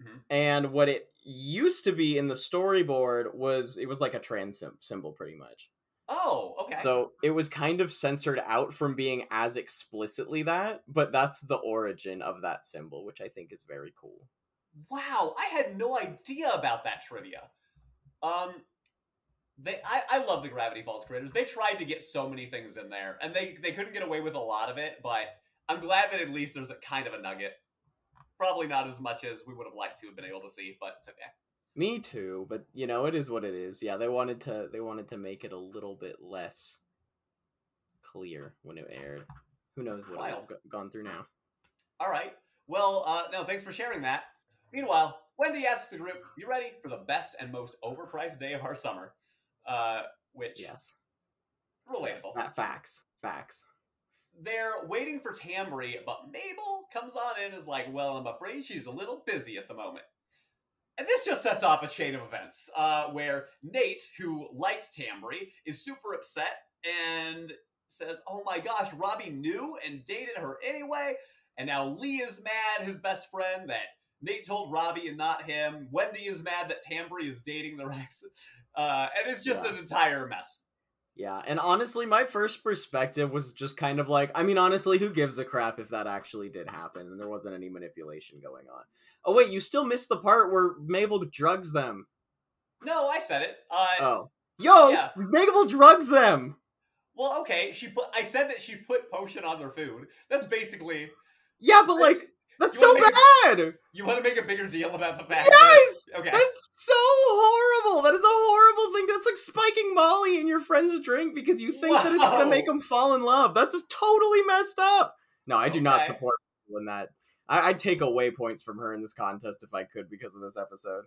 Mhm. And what it used to be in the storyboard was it was like a trans symbol pretty much. Oh, okay. So it was kind of censored out from being as explicitly that, but that's the origin of that symbol, which I think is very cool. Wow, I had no idea about that trivia. Um, they, I, I love the Gravity Falls creators. They tried to get so many things in there, and they, they couldn't get away with a lot of it. But I'm glad that at least there's a kind of a nugget. Probably not as much as we would have liked to have been able to see, but it's okay. Me too, but you know, it is what it is. Yeah, they wanted to they wanted to make it a little bit less clear when it aired. Who knows what Wild. I've go- gone through now. All right. Well, uh, no, thanks for sharing that. Meanwhile, Wendy asks the group, "You ready for the best and most overpriced day of our summer?" Uh, which Yes. relatable. Fa- facts. Facts. They're waiting for Tambry, but Mabel comes on in and is like, well, I'm afraid she's a little busy at the moment. And this just sets off a chain of events uh, where Nate, who likes Tambry, is super upset and says, oh my gosh, Robbie knew and dated her anyway. And now Lee is mad, his best friend, that Nate told Robbie and not him. Wendy is mad that Tambry is dating the Rex. Uh, and it's just Yeah. an entire mess. Yeah, and honestly, my first perspective was just kind of like, I mean, honestly, who gives a crap if that actually did happen and there wasn't any manipulation going on? Oh wait, you still missed the part where Mabel drugs them. No, I said it. Uh, Oh, yo, yeah. Mabel drugs them. Well, okay, she put. I said that she put potion on their food. That's basically. Yeah, but like, that's so bad. You want to make a bigger deal about the fact? that- Yes! Okay. That's so horrible. That is a horrible thing. That's like spiking Molly in your friend's drink because you think that it's gonna make them fall in love. That's just totally messed up. No, I do not support people in that. I, I'd take away points from her in this contest if I could because of this episode.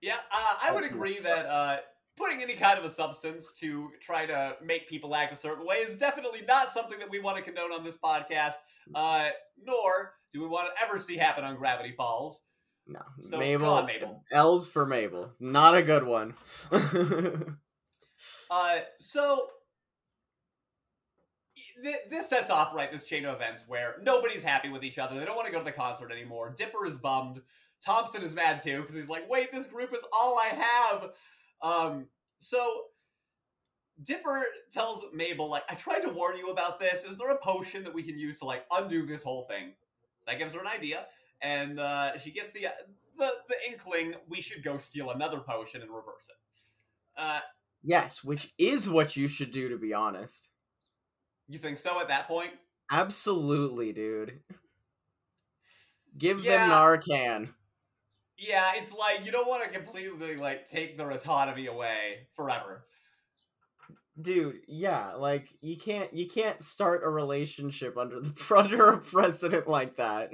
Yeah, uh, I would agree that uh, putting any kind of a substance to try to make people act a certain way is definitely not something that we want to condone on this podcast. Uh, nor do we want to ever see happen on Gravity Falls. No, So, Mabel, on, Mabel. L's for Mabel. Not a good one. Uh, so th- this sets off right this chain of events where nobody's happy with each other. They don't want to go to the concert anymore. Dipper is bummed. Thompson is mad too because he's like, "Wait, this group is all I have." Um, so Dipper tells Mabel, "Like, I tried to warn you about this. Is there a potion that we can use to like undo this whole thing?" That gives her an idea, and uh, she gets the the the inkling we should go steal another potion and reverse it. Uh, yes, which is what you should do, to be honest. you think so at that point? Absolutely, dude. Give Yeah. them Narcan. Yeah, it's like you don't want to completely like take their autonomy away forever. dude yeah like you can't you can't start a relationship under the under a precedent like that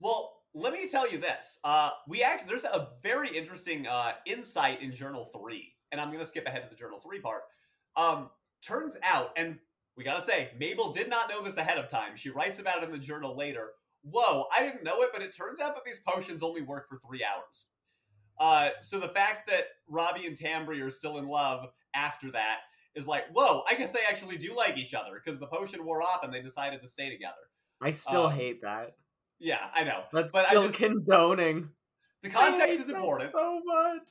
Well, let me tell you this. Uh, we actually there's a very interesting uh, insight in Journal Three, and I'm going to skip ahead to the Journal Three part. Um, turns out, and we gotta say, Mabel did not know this ahead of time. She writes about it in the journal later. Whoa, I didn't know it, but it turns out that these potions only work for three hours. Uh, so the fact that Robbie and Tambry are still in love after that is like, whoa, I guess they actually do like each other because the potion wore off and they decided to stay together. i still Uh, hate that Yeah, I know. that's but I still just- condoning The I context is important. so much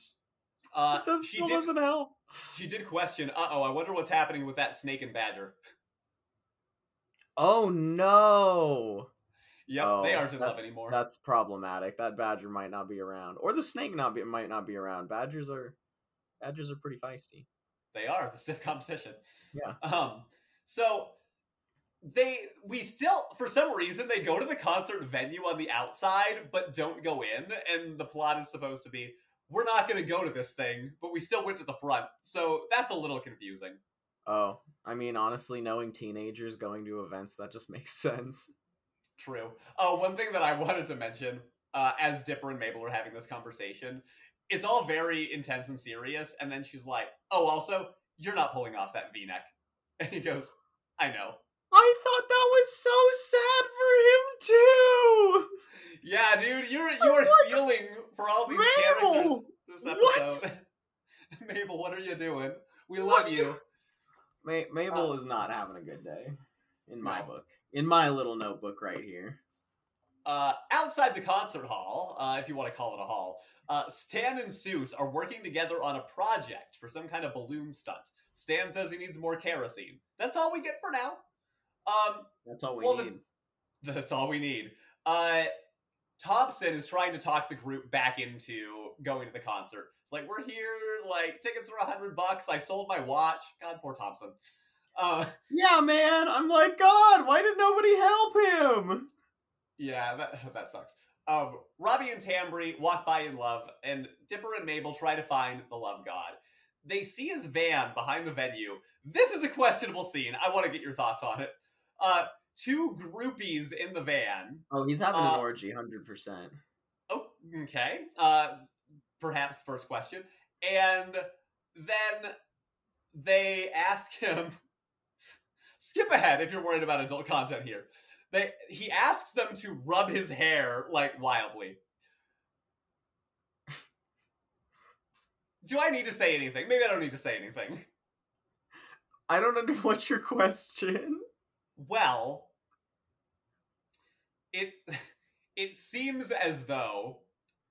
Uh, that she still did. doesn't help She did question. Uh oh, I wonder what's happening with that snake and badger. oh no Yep, Oh, they aren't in love anymore. That's problematic. That badger might not be around, or the snake not be might not be around. Badgers are badgers are pretty feisty. They are the stiff competition. Yeah. Um. So they we still for some reason they go to the concert venue on the outside but don't go in, and the plot is supposed to be we're not going to go to this thing, but we still went to the front. So that's a little confusing. Oh, I mean, honestly, knowing teenagers going to events that just makes sense. True. Oh, one thing that I wanted to mention uh, as Dipper and Mabel are having this conversation, it's all very intense and serious, and then she's like, "Oh, also, you're not pulling off that V-neck," and he goes, "I know." I thought that was so sad for him too. Yeah, dude, you're you are What? feeling for all these Mabel! characters this What? episode. Mabel, what are you doing? We What love do you. you- Ma- Mabel Uh, is not having a good day, in my no. book. In my little notebook right here. Uh, outside the concert hall, uh, if you want to call it a hall, uh, Stan and Soos are working together on a project for some kind of balloon stunt. Stan says he needs more kerosene. That's all we get for now. Um, That's all we Well, the- need. That's all we need. Uh, Thompson is trying to talk the group back into going to the concert. It's like we're here, like tickets are a hundred bucks. I sold my watch. God, poor Thompson. Uh, Yeah, man. I'm like, God, why did nobody help him? yeah, that that sucks. Um, Robbie and Tambry walk by in love, and Dipper and Mabel try to find the love god. They see his van behind the venue. This is a questionable scene. I want to get your thoughts on it. Uh, two groupies in the van. Oh, he's having Uh, an orgy, hundred percent. Oh, okay. Uh, perhaps the first question. And then they ask him. Skip ahead if you're worried about adult content here. They he asks them to rub his hair like wildly. Do I need to say anything? Maybe I don't need to say anything. I don't know what's your question. Well, it it seems as though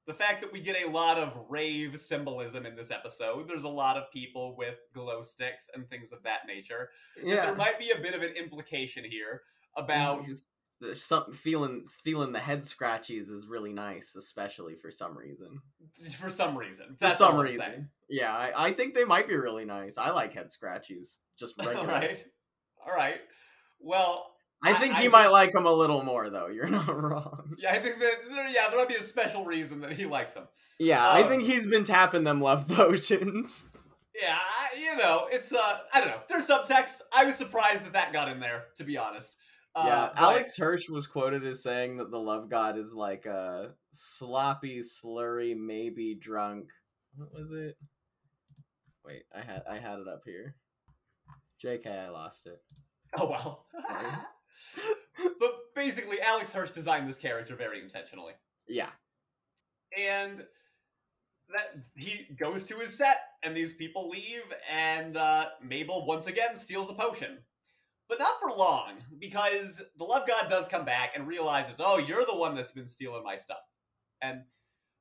the fact that we get a lot of rave symbolism in this episode, there's a lot of people with glow sticks and things of that nature. that Yeah, There might be a bit of an implication here about He's- uh, there's something feeling feeling the head scratchies is really nice, especially for some reason. for some reason. For some reason, saying. yeah, I, I think they might be really nice. I like head scratchies, just regular. All right. All right. Well, I I- think I he might just- like them a little more, though. You're not wrong. yeah, I think that there, yeah, there might be a special reason that he likes them. Yeah, I Um, think he's been tapping them love potions. Yeah, I, you know, it's uh, I don't know. There's subtext. I was surprised that that got in there, to be honest. Uh, yeah, but- Alex Hirsch was quoted as saying that the love god is like a sloppy, slurry, maybe drunk. What was it? Wait, I had I had it up here. JK, I lost it. Oh well. But basically, Alex Hirsch designed this character very intentionally, Yeah, and that he goes to his set, and these people leave, and uh, Mabel once again steals a potion. But not for long, because the love god does come back and realizes, oh, you're the one that's been stealing my stuff. And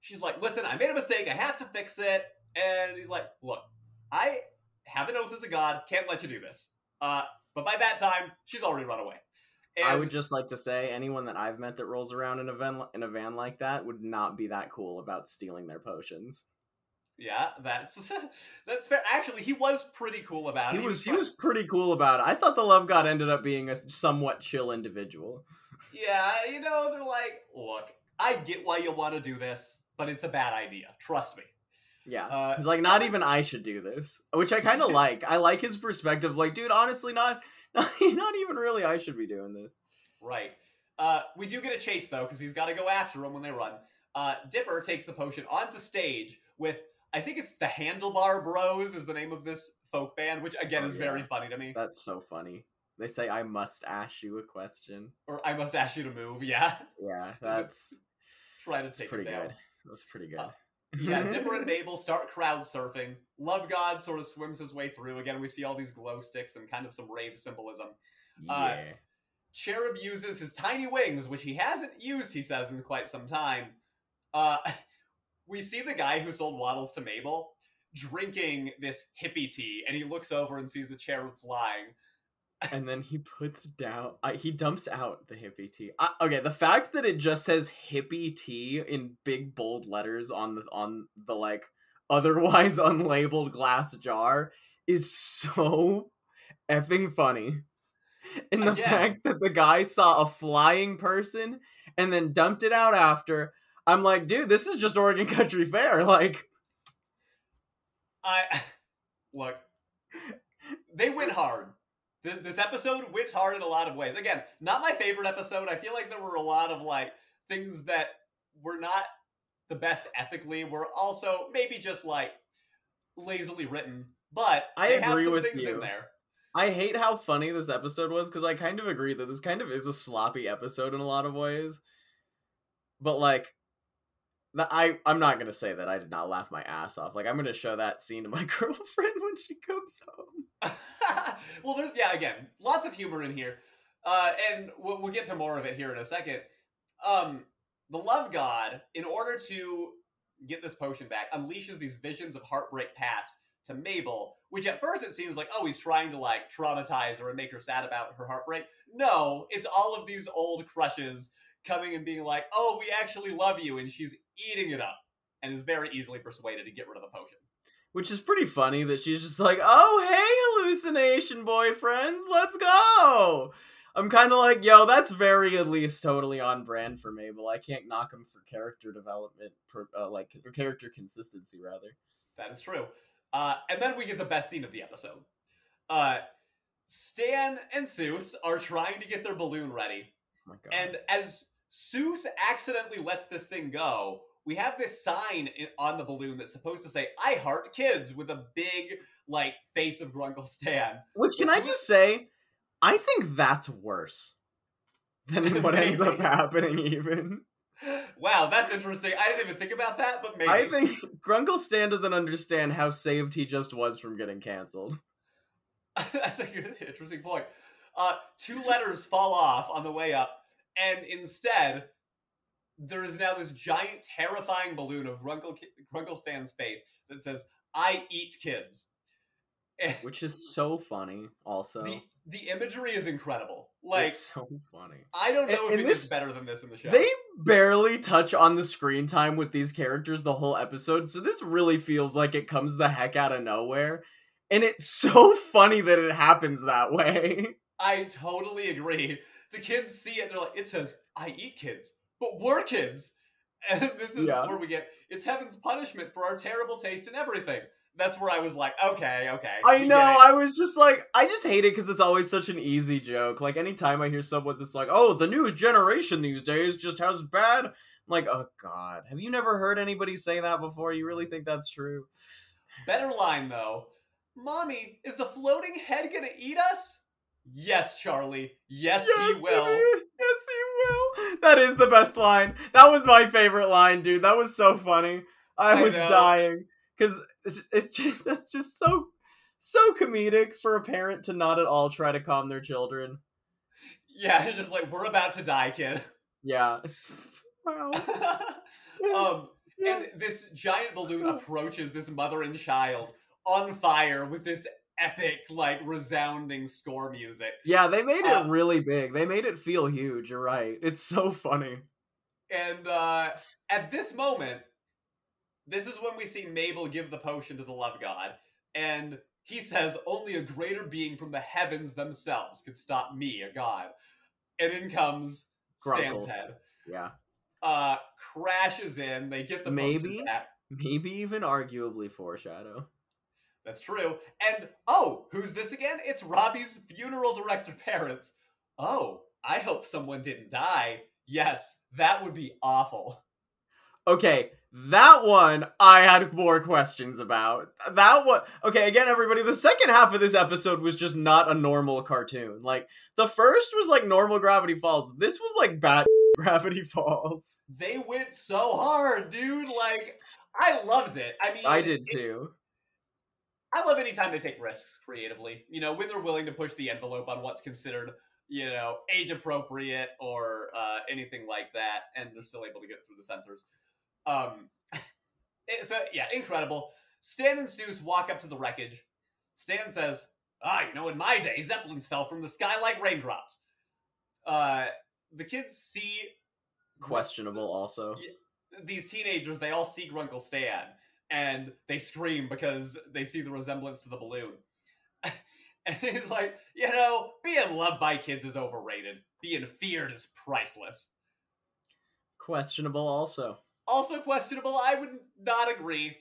she's like, listen, I made a mistake. I have to fix it. And he's like, look, I have an oath as a god. Can't let you do this. Uh, but by that time, she's already run away. And I would just like to say anyone that I've met that rolls around in a van in a van like that would not be that cool about stealing their potions. yeah, that's that's fair. Actually, he was pretty cool about it. He was he was pretty cool about it. I thought the love god ended up being a somewhat chill individual. Yeah, you know, they're like, look, I get why you want to do this, but it's a bad idea. Trust me. Yeah. Uh, He's like, not even I should do this, which I kind of like. I like his perspective. Like, dude, honestly, not, not, not even really. I should be doing this. Right. Uh, we do get a chase though, because he's got to go after him when they run. Uh, Dipper takes the potion onto stage with, I think it's the Handlebar Bros is the name of this folk band, which again Oh, is very funny to me. That's so funny. They say I must ask you a question. Or I must ask you to move. Yeah, Yeah, that's try to take pretty good. That's pretty good. Uh, Yeah, Dipper and Mabel start crowd surfing. Love God sort of swims his way through. Again, we see all these glow sticks and kind of some rave symbolism. uh. Cherub uses his tiny wings, which he hasn't used, he says, in quite some time. Uh, we see the guy who sold waddles to Mabel drinking this hippie tea, and he looks over and sees the cherub flying. And then he puts down I, he dumps out the hippie tea I, okay the fact that it just says hippie tea in big bold letters on the on the like otherwise unlabeled glass jar is so effing funny and the Again. fact that the guy saw a flying person and then dumped it out after i'm like dude this is just oregon country fair like I look, they went hard. Th- This episode went hard in a lot of ways. Again, not my favorite episode. I feel like there were a lot of like things that were not the best ethically. Were also maybe just like lazily written, but I agree some with things you. in there. I hate how funny this episode was because I kind of agree that this kind of is a sloppy episode in a lot of ways. But like, the, I I'm not gonna say that I did not laugh my ass off. Like I'm gonna show that scene to my girlfriend when she comes home. well, there's yeah, again, lots of humor in here, uh, and we'll, we'll get to more of it here in a second. Um, the Love God, in order to get this potion back, unleashes these visions of heartbreak past to Mabel, which at first it seems like oh he's trying to like traumatize her and make her sad about her heartbreak. No, it's all of these old crushes coming and being like, oh, we actually love you, and she's eating it up, and is very easily persuaded to get rid of the potion. Which is pretty funny that she's just like, oh hey hallucination boyfriends, let's go. I'm kind of like, yo, that's very at least totally on brand for Mabel. I can't knock him for character development, per, uh, like or character consistency rather. That is true. Uh, and then we get the best scene of the episode. Uh, Stan and Soos are trying to get their balloon ready. Oh my god. And as Soos accidentally lets this thing go, we have this sign on the balloon that's supposed to say, I heart kids, with a big, like, face of Grunkle Stan. Which can I just say, I think that's worse than what ends up happening. Even Wow, that's interesting. I didn't even think about that, but maybe. I think Grunkle Stan doesn't understand how saved he just was from getting canceled. That's a good, interesting point. Uh, two letters fall off on the way up, and instead, there is now this giant, terrifying balloon of Grunkle, Stan's face that says, I eat kids. And which is so funny. Also, the, the imagery is incredible. Like, it's so funny. I don't know and- if and this- better than this in the show. They barely touch on the screen time with these characters the whole episode, so this really feels like it comes the heck out of nowhere. And it's so funny that it happens that way. I totally agree. The kids see it, they're like, it says, I eat kids, but we're kids. And this is Yeah. where we get, it's heaven's punishment for our terrible taste in everything. That's where I was like, okay, okay. I know. I was just like, I just hate it because it's always such an easy joke. Like anytime I hear someone that's like, "Oh, the new generation these days just has bad," I'm like, "Oh God, have you never heard anybody say that before? You really think that's true?" Better line, though. Mommy, is the floating head gonna eat us? Yes, Charlie. Yes, he will. Yes, he will. That is the best line. That was my favorite line, dude. That was so funny. I I was know. dying because it's, it's just that's just so so comedic for a parent to not at all try to calm their children. Yeah, it's just like, we're about to die, kid. Yeah. wow. um, and this giant balloon approaches this mother and child on fire with this epic, like, resounding score music. Yeah, they made Uh, it really big. They made it feel huge. You're right. It's so funny. And uh, at this moment, this is when we see Mabel give the potion to the love god. And he says, Only a greater being from the heavens themselves could stop me, a god. And in comes Stan's head. Yeah. Uh, crashes in. They get the Maybe? Maybe even arguably foreshadow. That's true. And oh, who's this again? It's Robbie's funeral director parents. Oh, I hope someone didn't die. Yes, that would be awful. Okay, that one I had more questions about. That one, okay, again, everybody, the second half of this episode was just not a normal cartoon. Like, the first was like normal Gravity Falls. This was like bad Gravity Falls. They went so hard, dude. Like, I loved it. I mean, I did it- too. I love anytime they take risks creatively. You know, when they're willing to push the envelope on what's considered, you know, age appropriate or uh, anything like that, and they're still able to get through the censors. Um, so yeah, incredible. Stan and Soos walk up to the wreckage. Stan says, "Ah, you know, in my day, zeppelins fell from the sky like raindrops." Uh, the kids see Questionable, also. these teenagers, they all see Grunkle Stan and they scream because they see the resemblance to the balloon. and he's like, you know, being loved by kids is overrated. Being feared is priceless. Questionable, also. Also questionable, I would not agree.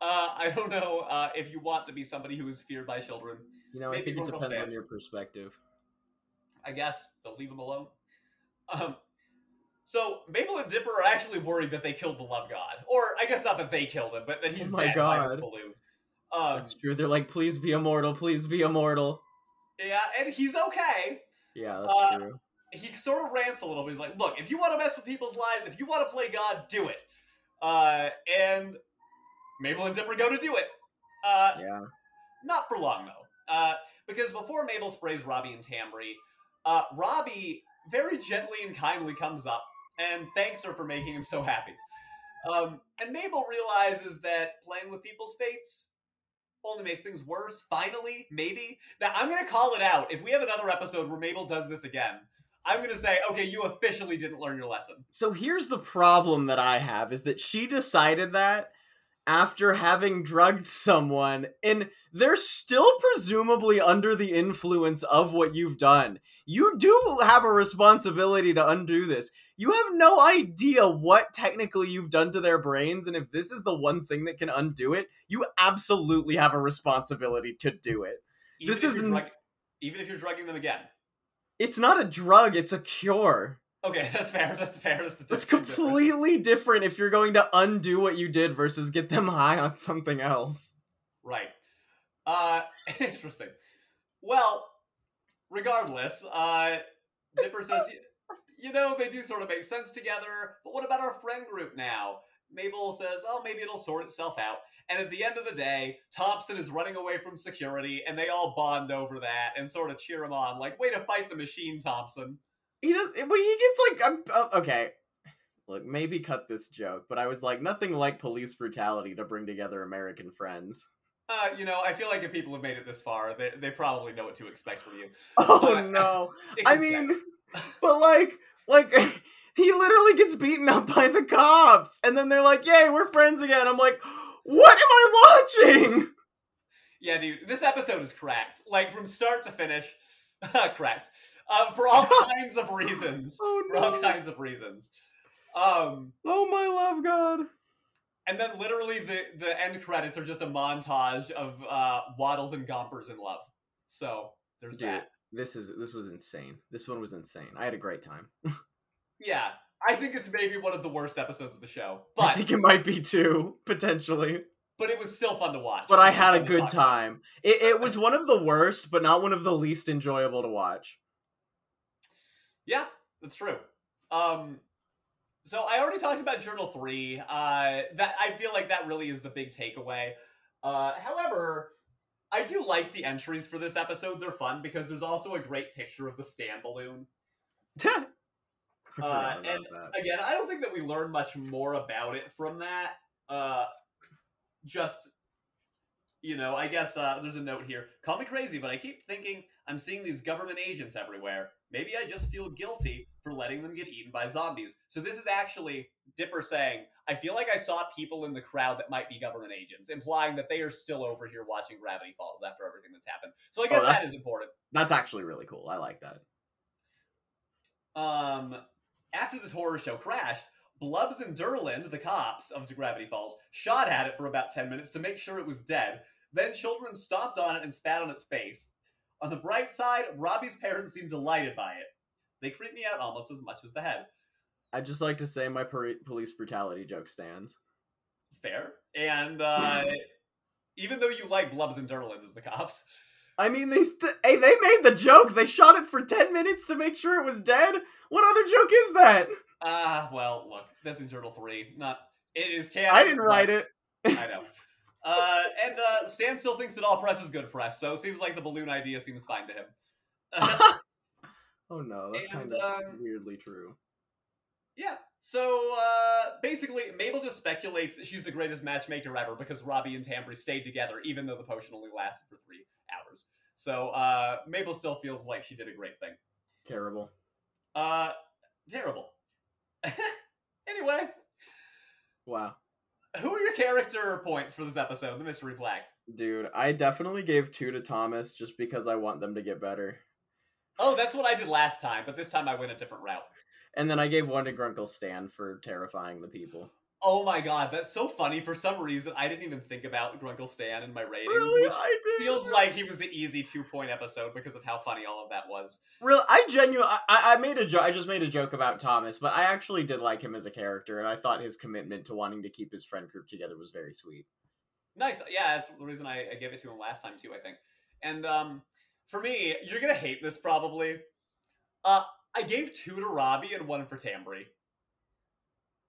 Uh, I don't know uh, if you want to be somebody who is feared by children. You know, I think it depends on your perspective. I guess they'll leave them alone. Um, so Mabel and Dipper are actually worried that they killed the love god, or I guess not that they killed him, but that he's Oh my dead by this God. balloon. Um, That's true. They're like, please be immortal, please be immortal. yeah, and he's okay. Yeah, that's Uh, true. He sort of rants a little bit. He's like, "Look, if you want to mess with people's lives, if you want to play God, do it." Uh, and Mabel and Dipper go to do it. Uh, Yeah. Not for long though, uh, because before Mabel sprays Robbie and Tambry, uh, Robbie very gently and kindly comes up and thanks her for making him so happy. Um, and Mabel realizes that playing with people's fates only makes things worse. Finally, maybe. Now I'm gonna call it out. If we have another episode where Mabel does this again, I'm gonna say, okay, you officially didn't learn your lesson. So here's the problem that I have is that she decided that after having drugged someone and they're still presumably under the influence of what you've done. You do have a responsibility to undo this. You have no idea what technically you've done to their brains and if this is the one thing that can undo it, you absolutely have a responsibility to do it. Even This isn't- drug- even if you're drugging them again. It's not a drug, it's a cure. Okay, that's fair. That's fair. That's, That's distinct difference. completely different if you're going to undo what you did versus get them high on something else. Right. Uh, interesting. Well, regardless, uh, Dipper says, "Y- you know, they do sort of make sense together, but what about our friend group now? Mabel says, oh, maybe it'll sort itself out. And at the end of the day, Thompson is running away from security, and they all bond over that and sort of cheer him on, like, way to fight the machine, Thompson. He does, but he gets like, I'm, uh, okay. Look, maybe cut this joke, but I was like, nothing like police brutality to bring together American friends. Uh, you know, I feel like if people have made it this far, they, they probably know what to expect from you. Oh Uh, no! I mean, but like, like he literally gets beaten up by the cops, and then they're like, "Yay, we're friends again." I'm like, what am I watching? Yeah, dude, this episode is cracked. Like from start to finish, cracked. Uh, for all kinds of reasons. Oh For all kinds of reasons. Um, Oh my love, God! And then literally the the end credits are just a montage of uh, Waddles and Gompers in love. So there's Dude, that. this is this was insane. This one was insane. I had a great time. Yeah, I think it's maybe one of the worst episodes of the show, but I think it might be too potentially, but it was still fun to watch. but I had a good time. It, it was one of the worst, but not one of the least enjoyable to watch. Yeah, that's true. Um, so I already talked about Journal Three. Uh, that I feel like that really is the big takeaway. Uh, however, I do like the entries for this episode. They're fun because there's also a great picture of the Stan balloon. Uh, and that. again, I don't think that we learn much more about it from that. Uh, just, you know, I guess uh, there's a note here. Call me crazy, but I keep thinking I'm seeing these government agents everywhere. Maybe I just feel guilty for letting them get eaten by zombies. So this is actually Dipper saying, I feel like I saw people in the crowd that might be government agents, implying that they are still over here watching Gravity Falls after everything that's happened. So I guess that that's- important. That's actually really cool. I like that. um, after this horror show crashed, Blubs and Durland, the cops of Gravity Falls, shot at it for about 10 minutes to make sure it was dead. Then children stomped on it and spat on its face. On the bright side, Robbie's parents seem delighted by it. They creep me out almost as much as the head. I'd just like to say my poli- police brutality joke stands. It's fair. And uh, even though you like Blubs and Durland as the cops, I mean, they st- hey, they made the joke. They shot it for ten minutes to make sure it was dead. What other joke is that? ah, well, look, that's in Journal 3. Not, it is chaotic. I didn't write it. I know. Uh, and uh, Stan still thinks that all press is good press, so it seems like the balloon idea seems fine to him. oh no, that's kind of um, weirdly true. yeah, so uh, basically, Mabel just speculates that she's the greatest matchmaker ever because Robbie and Tambry stayed together, even though the potion only lasted for three hours. So uh, Mabel still feels like she did a great thing. Terrible. Uh, terrible. anyway, Wow. Who are your character points for this episode, The Mystery Plaque? Dude, I definitely gave two to Thomas just because I want them to get better. Oh, that's what I did last time, but this time I went a different route. And then I gave one to Grunkle Stan for terrifying the people. Oh my god, that's so funny. For some reason, I didn't even think about Grunkle Stan in my ratings, Really? which I did. feels like he was the easy two point episode because of how funny all of that was. Really, I genuinely, I, I made a joke. I just made a joke about Thomas, but I actually did like him as a character, and I thought his commitment to wanting to keep his friend group together was very sweet. Nice. Yeah, that's the reason I, I gave it to him last time, too, I think. And um, for me, you're going to hate this probably. Uh, I gave two to Robbie and one for Tambry.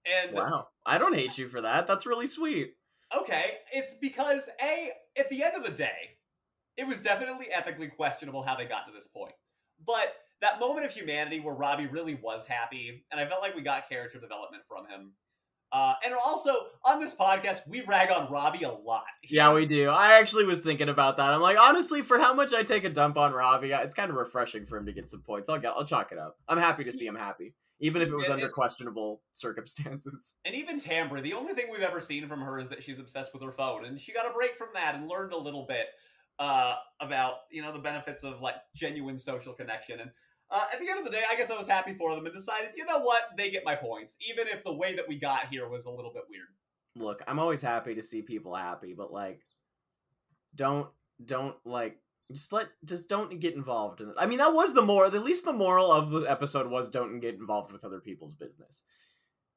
And Wow, I don't hate you for that. That's really sweet. okay, it's because a at the end of the day, it was definitely ethically questionable how they got to this point. But that moment of humanity where Robbie really was happy, and I felt like we got character development from him. Uh, and also on this podcast, we rag on Robbie a lot. Yeah, we do. I actually was thinking about that. I'm like, honestly, for how much I take a dump on Robbie, it's kind of refreshing for him to get some points. I'll get, I'll chalk it up. I'm happy to see him happy, even if it was Yeah, under questionable circumstances. And even Tambry, the only thing we've ever seen from her is that she's obsessed with her phone, and she got a break from that and learned a little bit uh, about you know the benefits of like genuine social connection. And uh, at the end of the day, I guess I was happy for them and decided, you know what, they get my points, even if the way that we got here was a little bit weird. Look, I'm always happy to see people happy, but like, don't, don't like. Just let, just don't get involved in it. I mean, that was the more, at least the moral of the episode was don't get involved with other people's business.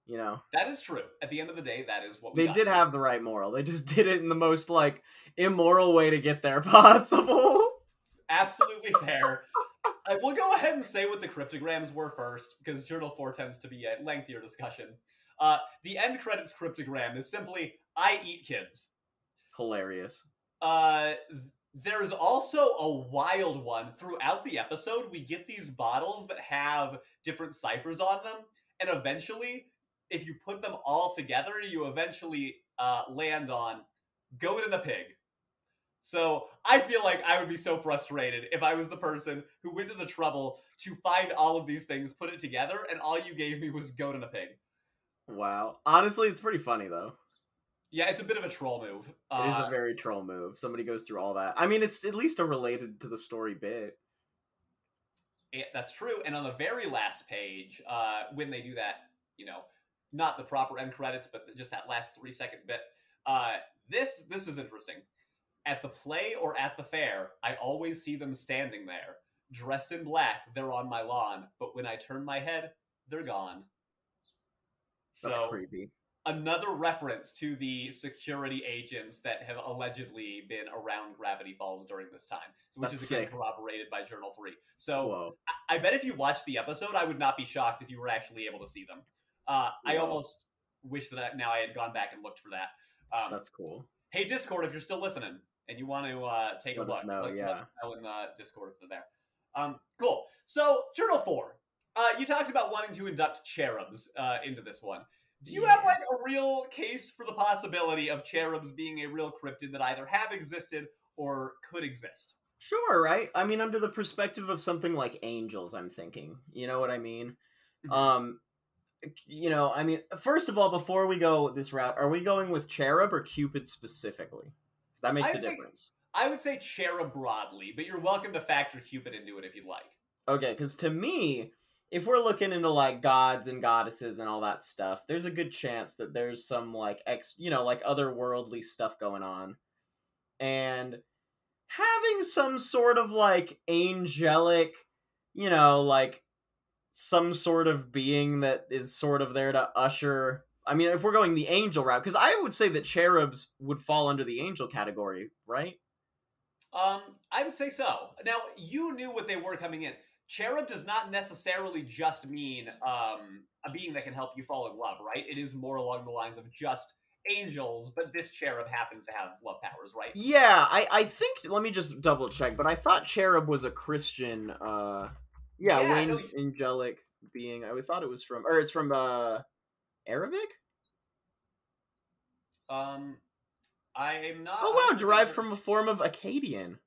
You know, That is true. At the end of the day, that is what we they did to. have the right moral. They just did it in the most like immoral way to get there possible. Absolutely fair. uh, we'll go ahead and say what the cryptograms were first, because Journal 4 tends to be a lengthier discussion. Uh, the end credits cryptogram is simply I eat kids. Hilarious. Uh, there's also a wild one throughout the episode. We get these bottles that have different ciphers on them, and eventually, if you put them all together, you eventually uh, land on goat and a pig. So I feel like I would be so frustrated if I was the person who went to the trouble to find all of these things, put it together, and all you gave me was goat and a pig. Wow. Honestly, it's pretty funny though. Yeah, it's a bit of a troll move. It is Uh, a very troll move. Somebody goes through all that. I mean, it's at least a related to the story bit. Yeah, that's true. And on the very last page, uh, when they do that, you know, not the proper end credits, but just that last three second bit. Uh, this this is interesting. At the play or at the fair, I always see them standing there, dressed in black. They're on my lawn, but when I turn my head, they're gone. That's So creepy. Another reference to the security agents that have allegedly been around Gravity Falls during this time, so which That's is again sick. corroborated by Journal Three. So. I- I bet if you watched the episode, I would not be shocked if you were actually able to see them. Uh, I almost wish that I, now I had gone back and looked for that. Um, That's cool. hey, Discord, if you're still listening and you want to uh, take Let a look, know, let, let yeah. us know in the Discord if they're there. Um, cool. So, Journal 4. Uh, you talked about wanting to induct cherubs uh, into this one. Do you have like a real case for the possibility of cherubs being a real cryptid that either have existed or could exist? Sure, right? I mean, under the perspective of something like angels, I'm thinking. You know what I mean? Mhm. Um, you know, I mean, first of all, before we go this route, are we going with cherub or cupid specifically? 'Cause that makes I a think- difference. I would say cherub broadly, but you're welcome to factor Cupid into it if you'd like. Okay, because to me, if we're looking into like gods and goddesses and all that stuff, there's a good chance that there's some like ex, you know, like otherworldly stuff going on. And having some sort of like angelic, you know, like some sort of being that is sort of there to usher I mean, if we're going the angel route, because I would say that cherubs would fall under the angel category, right? Um, I would say so. Now, you knew what they were coming in. Cherub does not necessarily just mean um, a being that can help you fall in love, right? It is more along the lines of just angels, but this cherub happens to have love powers, right? Yeah, I, I think let me just double check, but I thought cherub was a Christian uh yeah, Yeah, winged no, you- angelic being. I thought it was from or it's from uh Arabic? Um, I'm not. Oh wow, derived from a form of Akkadian.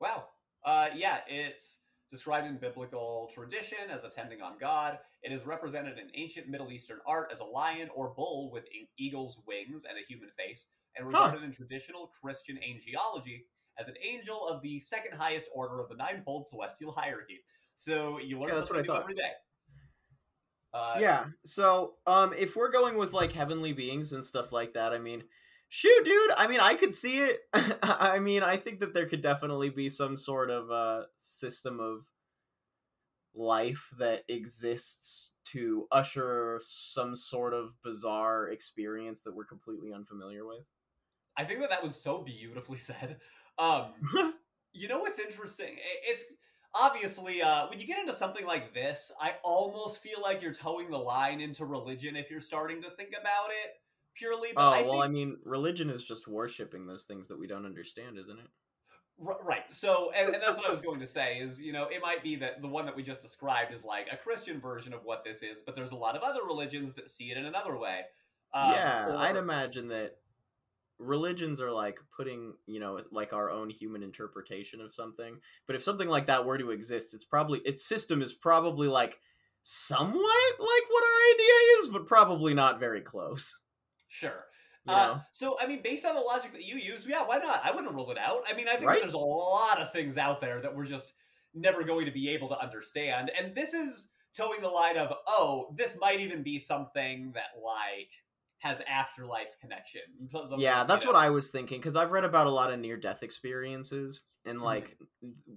Wow. Uh, yeah, it's described in biblical tradition as attending on God. It is represented in ancient Middle Eastern art as a lion or bull with eagle's wings and a human face, and Huh. regarded in traditional Christian angelology as an angel of the second highest order of the ninefold celestial hierarchy. So you learn Yeah, that's what I thought. every day. Uh, yeah. So, um, if we're going with like heavenly beings and stuff like that, I mean, shoot, dude. I mean, I could see it. I mean, I think that there could definitely be some sort of uh system of life that exists to usher some sort of bizarre experience that we're completely unfamiliar with. I think that that was so beautifully said. Um, You know what's interesting? It's obviously uh, when you get into something like this, I almost feel like you're towing the line into religion if you're starting to think about it purely. But oh I well, think, I mean, religion is just worshiping those things that we don't understand, isn't it? Right. So, and, and that's what I was going to say is, you know, it might be that the one that we just described is like a Christian version of what this is, but there's a lot of other religions that see it in another way. Um, yeah, I'd imagine that religions are like putting, you know, like our own human interpretation of something. But if something like that were to exist, it's probably its system is probably like somewhat like what our idea is, but probably not very close. Sure. You Uh, so, I mean, based on the logic that you use, yeah, why not? I wouldn't rule it out. I mean, I think Right? there's a lot of things out there that we're just never going to be able to understand. And this is towing the line of, oh, this might even be something that, like, has afterlife connection. Something, yeah, you that's know. what I was thinking because I've read about a lot of near death experiences and like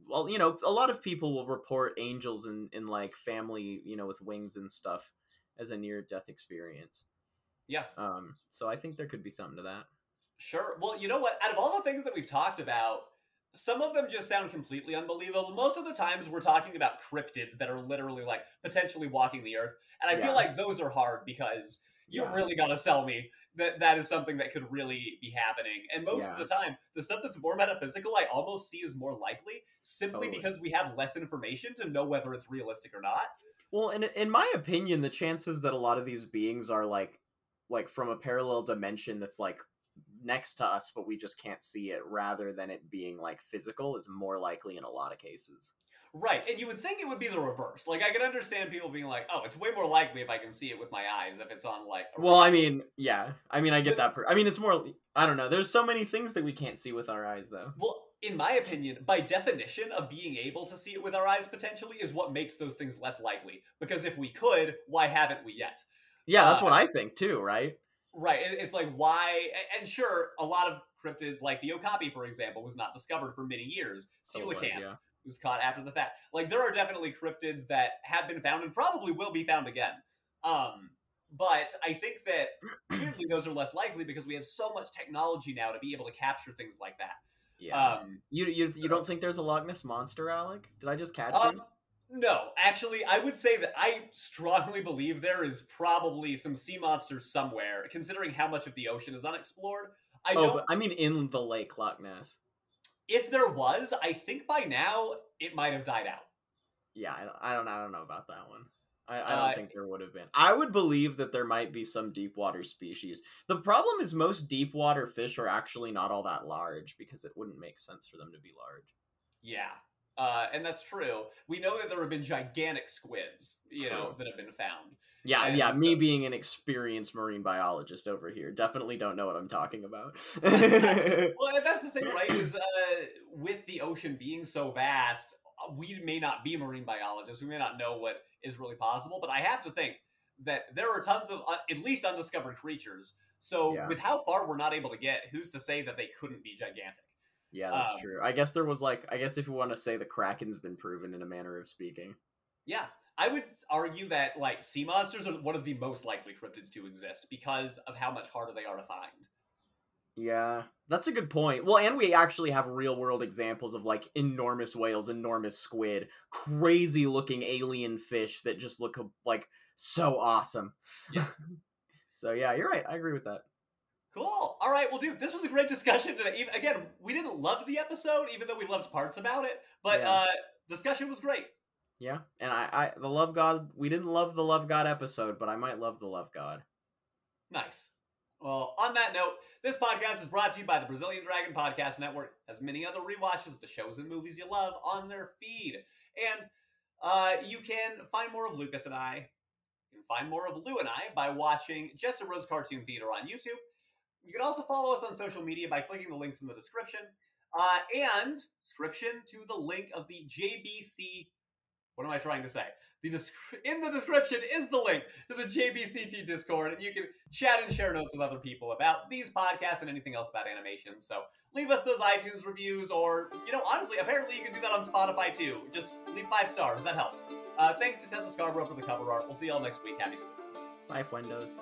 well, you know, a lot of people will report angels in in like family, you know, with wings and stuff as a near death experience. Yeah, Um, so I think there could be something to that. sure. Well, you know what? Out of all the things that we've talked about, some of them just sound completely unbelievable. Most of the times we're talking about cryptids that are literally, like, potentially walking the earth. And I Yeah. feel like those are hard because you Yeah. really got to sell me that that is something that could really be happening. And most of the time, the stuff that's more metaphysical, I almost see as more likely simply Totally. because we have less information to know whether it's realistic or not. Well, in in my opinion, the chances that a lot of these beings are like like from a parallel dimension that's like next to us but we just can't see it rather than it being like physical is more likely in a lot of cases. Right. And you would think it would be the reverse. Like, I can understand people being like, oh, it's way more likely if I can see it with my eyes if it's on, like, a Well, I mean, yeah. I mean, I get that. Per- I mean, it's more I don't know. There's so many things that we can't see with our eyes though. Well, in my opinion, by definition of being able to see it with our eyes potentially is what makes those things less likely. Because if we could, why haven't we yet? Yeah, that's Uh, what I think too, right? Right. It's like why, and sure, a lot of cryptids, like the Okapi, for example, was not discovered for many years. Oh, was, Coelacanth yeah. was caught after the fact. Like there are definitely cryptids that have been found and probably will be found again. Um, but I think that weirdly those are less likely because we have so much technology now to be able to capture things like that. Yeah. Um, you you you don't think there's a Loch Ness monster, Alec? Did I just catch Um, you? No, actually, I would say that I strongly believe there is probably some sea monsters somewhere, considering how much of the ocean is unexplored. I oh, don't. I mean in the lake Loch Ness. if there was, I think by now it might have died out. Yeah, I don't, I don't, I don't know about that one. I, I don't Uh, think there would have been. I would believe that there might be some deep water species. The problem is most deep water fish are actually not all that large because it wouldn't make sense for them to be large. Yeah. Uh, and that's true. We know that there have been gigantic squids, you know, that have been found. Yeah, And yeah. Me being an experienced marine biologist over here, definitely don't know what I'm talking about. Well, that's the thing, right? Is uh, with the ocean being so vast, we may not be marine biologists, we may not know what is really possible, but I have to think that there are tons of uh, at least undiscovered creatures. So Yeah. with how far we're not able to get, who's to say that they couldn't be gigantic? Yeah, that's Um, true. I guess there was like I guess if you want to say the Kraken's been proven in a manner of speaking. Yeah, I would argue that like sea monsters are one of the most likely cryptids to exist because of how much harder they are to find. Yeah, that's a good point. Well, and we actually have real world examples of like enormous whales, enormous squid, crazy looking alien fish that just look like so awesome. Yeah. so yeah, you're right. I agree with that. Cool. All right. Well, dude, this was a great discussion today. Even, again, we didn't love the episode, even though we loved parts about it. But Yeah. uh, discussion was great. Yeah, and I, I, the love God. We didn't love the love God episode, but I might love the love God. Nice. Well, on that note, this podcast is brought to you by the Brazilian Dragon Podcast Network. as many other rewatches of the shows and movies you love on their feed, and uh, you can find more of Lucas and I. You can find more of Lou and I by watching Jester Bros Cartoon Theater on YouTube. You can also follow us on social media by clicking the links in the description, uh, and description to the link of the JBC. What am I trying to say? The descri- in the description is the link to the JBCT Discord, and you can chat and share notes with other people about these podcasts and anything else about animation. So leave us those iTunes reviews, or you know, honestly, apparently you can do that on Spotify too. Just leave five stars. That helps. Uh, thanks to Tessa Scarbrough for the cover art. We'll see y'all next week. Happy sleep. Bye, Windows.